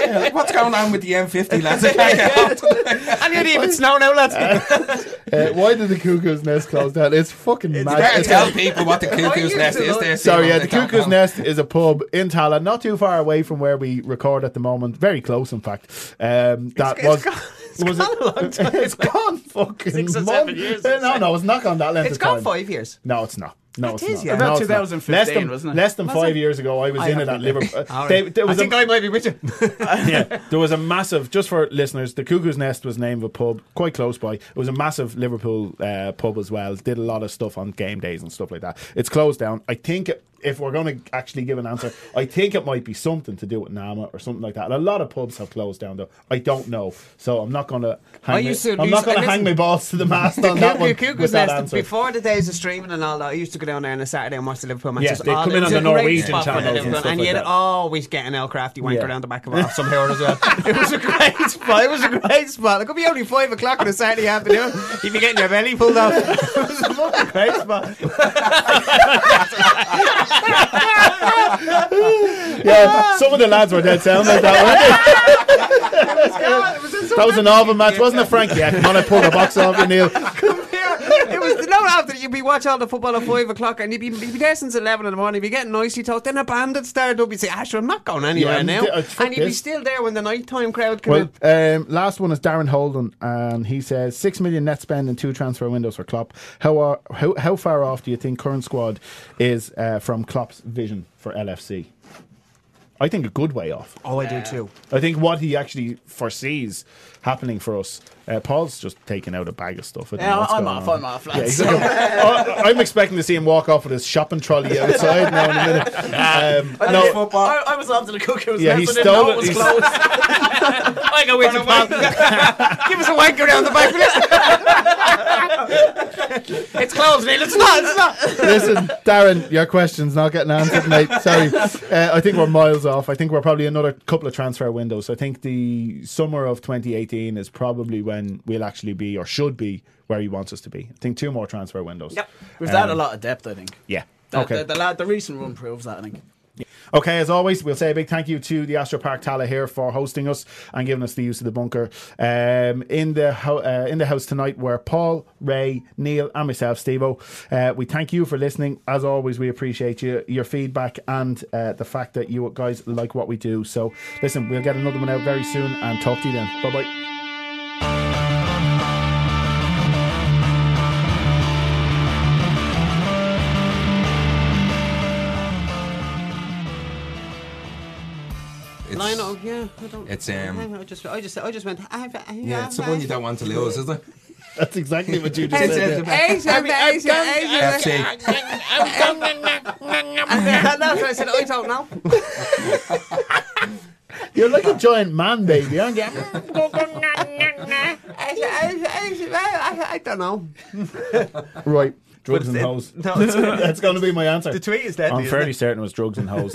Yeah, what's going on with the M50, lads? I can't get hold of it. And snow now, lads. Uh, why did the Cuckoo's Nest close down? It's fucking mad. It's tell a- people what the cuckoo's nest is there. Sorry, yeah, the Cuckoo's. Nest is a pub in Tallaght, not too far away from where we record at the moment. Very close, in fact. Um, that it's was. gone- it's was gone it- a long (laughs) time. It's gone fucking Six or month- seven years, Uh, No, no, it's not gone that length It's of gone time. five years. No, it's not. No, It it's is, not. yeah. About it's not. 2015, less than, wasn't it? Less than Was five it? years ago, I was I in it at been Liverpool. All They- there I was a- think I might be with you. (laughs) yeah, (laughs) there was a massive. Just for listeners, the Cuckoo's Nest was the name of a pub quite close by. It was a massive Liverpool uh, pub as well. Did a lot of stuff on game days and stuff like that. It's closed down. I think if we're going to actually give an answer, I think it might be something to do with Nama or something like that. And a lot of pubs have closed down though. I don't know, so I'm not going to. I Hang used my, to I'm not going to hang my balls to the mast on that one. Cuckoo's that Nest, answer. before the days of streaming and all that, I used to go down there on a Saturday and watch the Liverpool matches. Yes, they'd come in on the Norwegian channels and stuff and like you'd that. always get an El Crafty wanker Yeah. around the back of off some hero as well. (laughs) It was a great spot. It was a great spot. It could be only five o'clock on a Saturday afternoon. You'd be getting your belly pulled off. (laughs) It was a fucking great spot. (laughs) (laughs) yeah, some of the lads were dead sound like that. weren't they? (laughs) that was an Alvin match, wasn't it, Frankie? Yeah, come on, I pulled the box off you, Neil. It was no after you'd be watching all the football at five o'clock and you'd be, you'd be there since eleven in the morning. You'd be getting nicely talked. Then a band would start up. You'd say, "Asher, I'm not going anywhere Yeah, now," uh, and you'd be still there when the nighttime crowd came Well, in. um, last one is Darren Holden, and he says six million net spend and two transfer windows for Klopp. How are, how how far off do you think current squad is uh, from Klopp's vision for LFC? I think a good way off. Oh, I do too. I think what he actually foresees happening for us. Uh, Paul's just taking out a bag of stuff. I don't Yeah, know what's I'm off, on. I'm off, Yeah, lads. he's like, I- I'm expecting to see him walk off with his shopping trolley outside now in a minute. Um, I, no, I, I was off to the Cuckoo's Yeah, he I didn't know stole it it. was He's- closed. (laughs) (laughs) I go with you, pal. Give us a wanker down the back. please. (laughs) (laughs) it's closed, Neil. It's not. It's not. Listen, Darren, your question's not getting answered, mate. Sorry. Uh, I think we're miles off. I think we're probably another couple of transfer windows. I think the summer of 2018 is probably when we'll actually be, or should be, where he wants us to be. I think two more transfer windows. Yep. We've had a Um, lot of depth, I think. Yeah. The, Okay. the, the, the recent run proves that, I think. Okay, as always, we'll say a big thank you to the Astro Park Tallaght here for hosting us and giving us the use of the bunker. Um, in the ho- uh, in the house tonight were Paul, Ray, Neil, and myself, Stevo. Uh, we thank you for listening. As always, we appreciate you, your feedback and uh, the fact that you guys like what we do. So, listen, we'll get another one out very soon and talk to you then. Bye bye. Yeah. I don't. It's, um, I just, I just, I just went. I, I, Yeah, it's the one you don't want to lose, is it? (laughs) That's exactly what you just said. there. Asia, Asia, Asia. FC. (laughs) That's what I said. I don't know. (laughs) You're like a giant man baby, aren't you? I, I, I don't know. Right. Drugs But and it- hoes. no, it's- That's going to be my answer. The tweet is deadly, I'm isn't fairly it? certain it was drugs and hoes.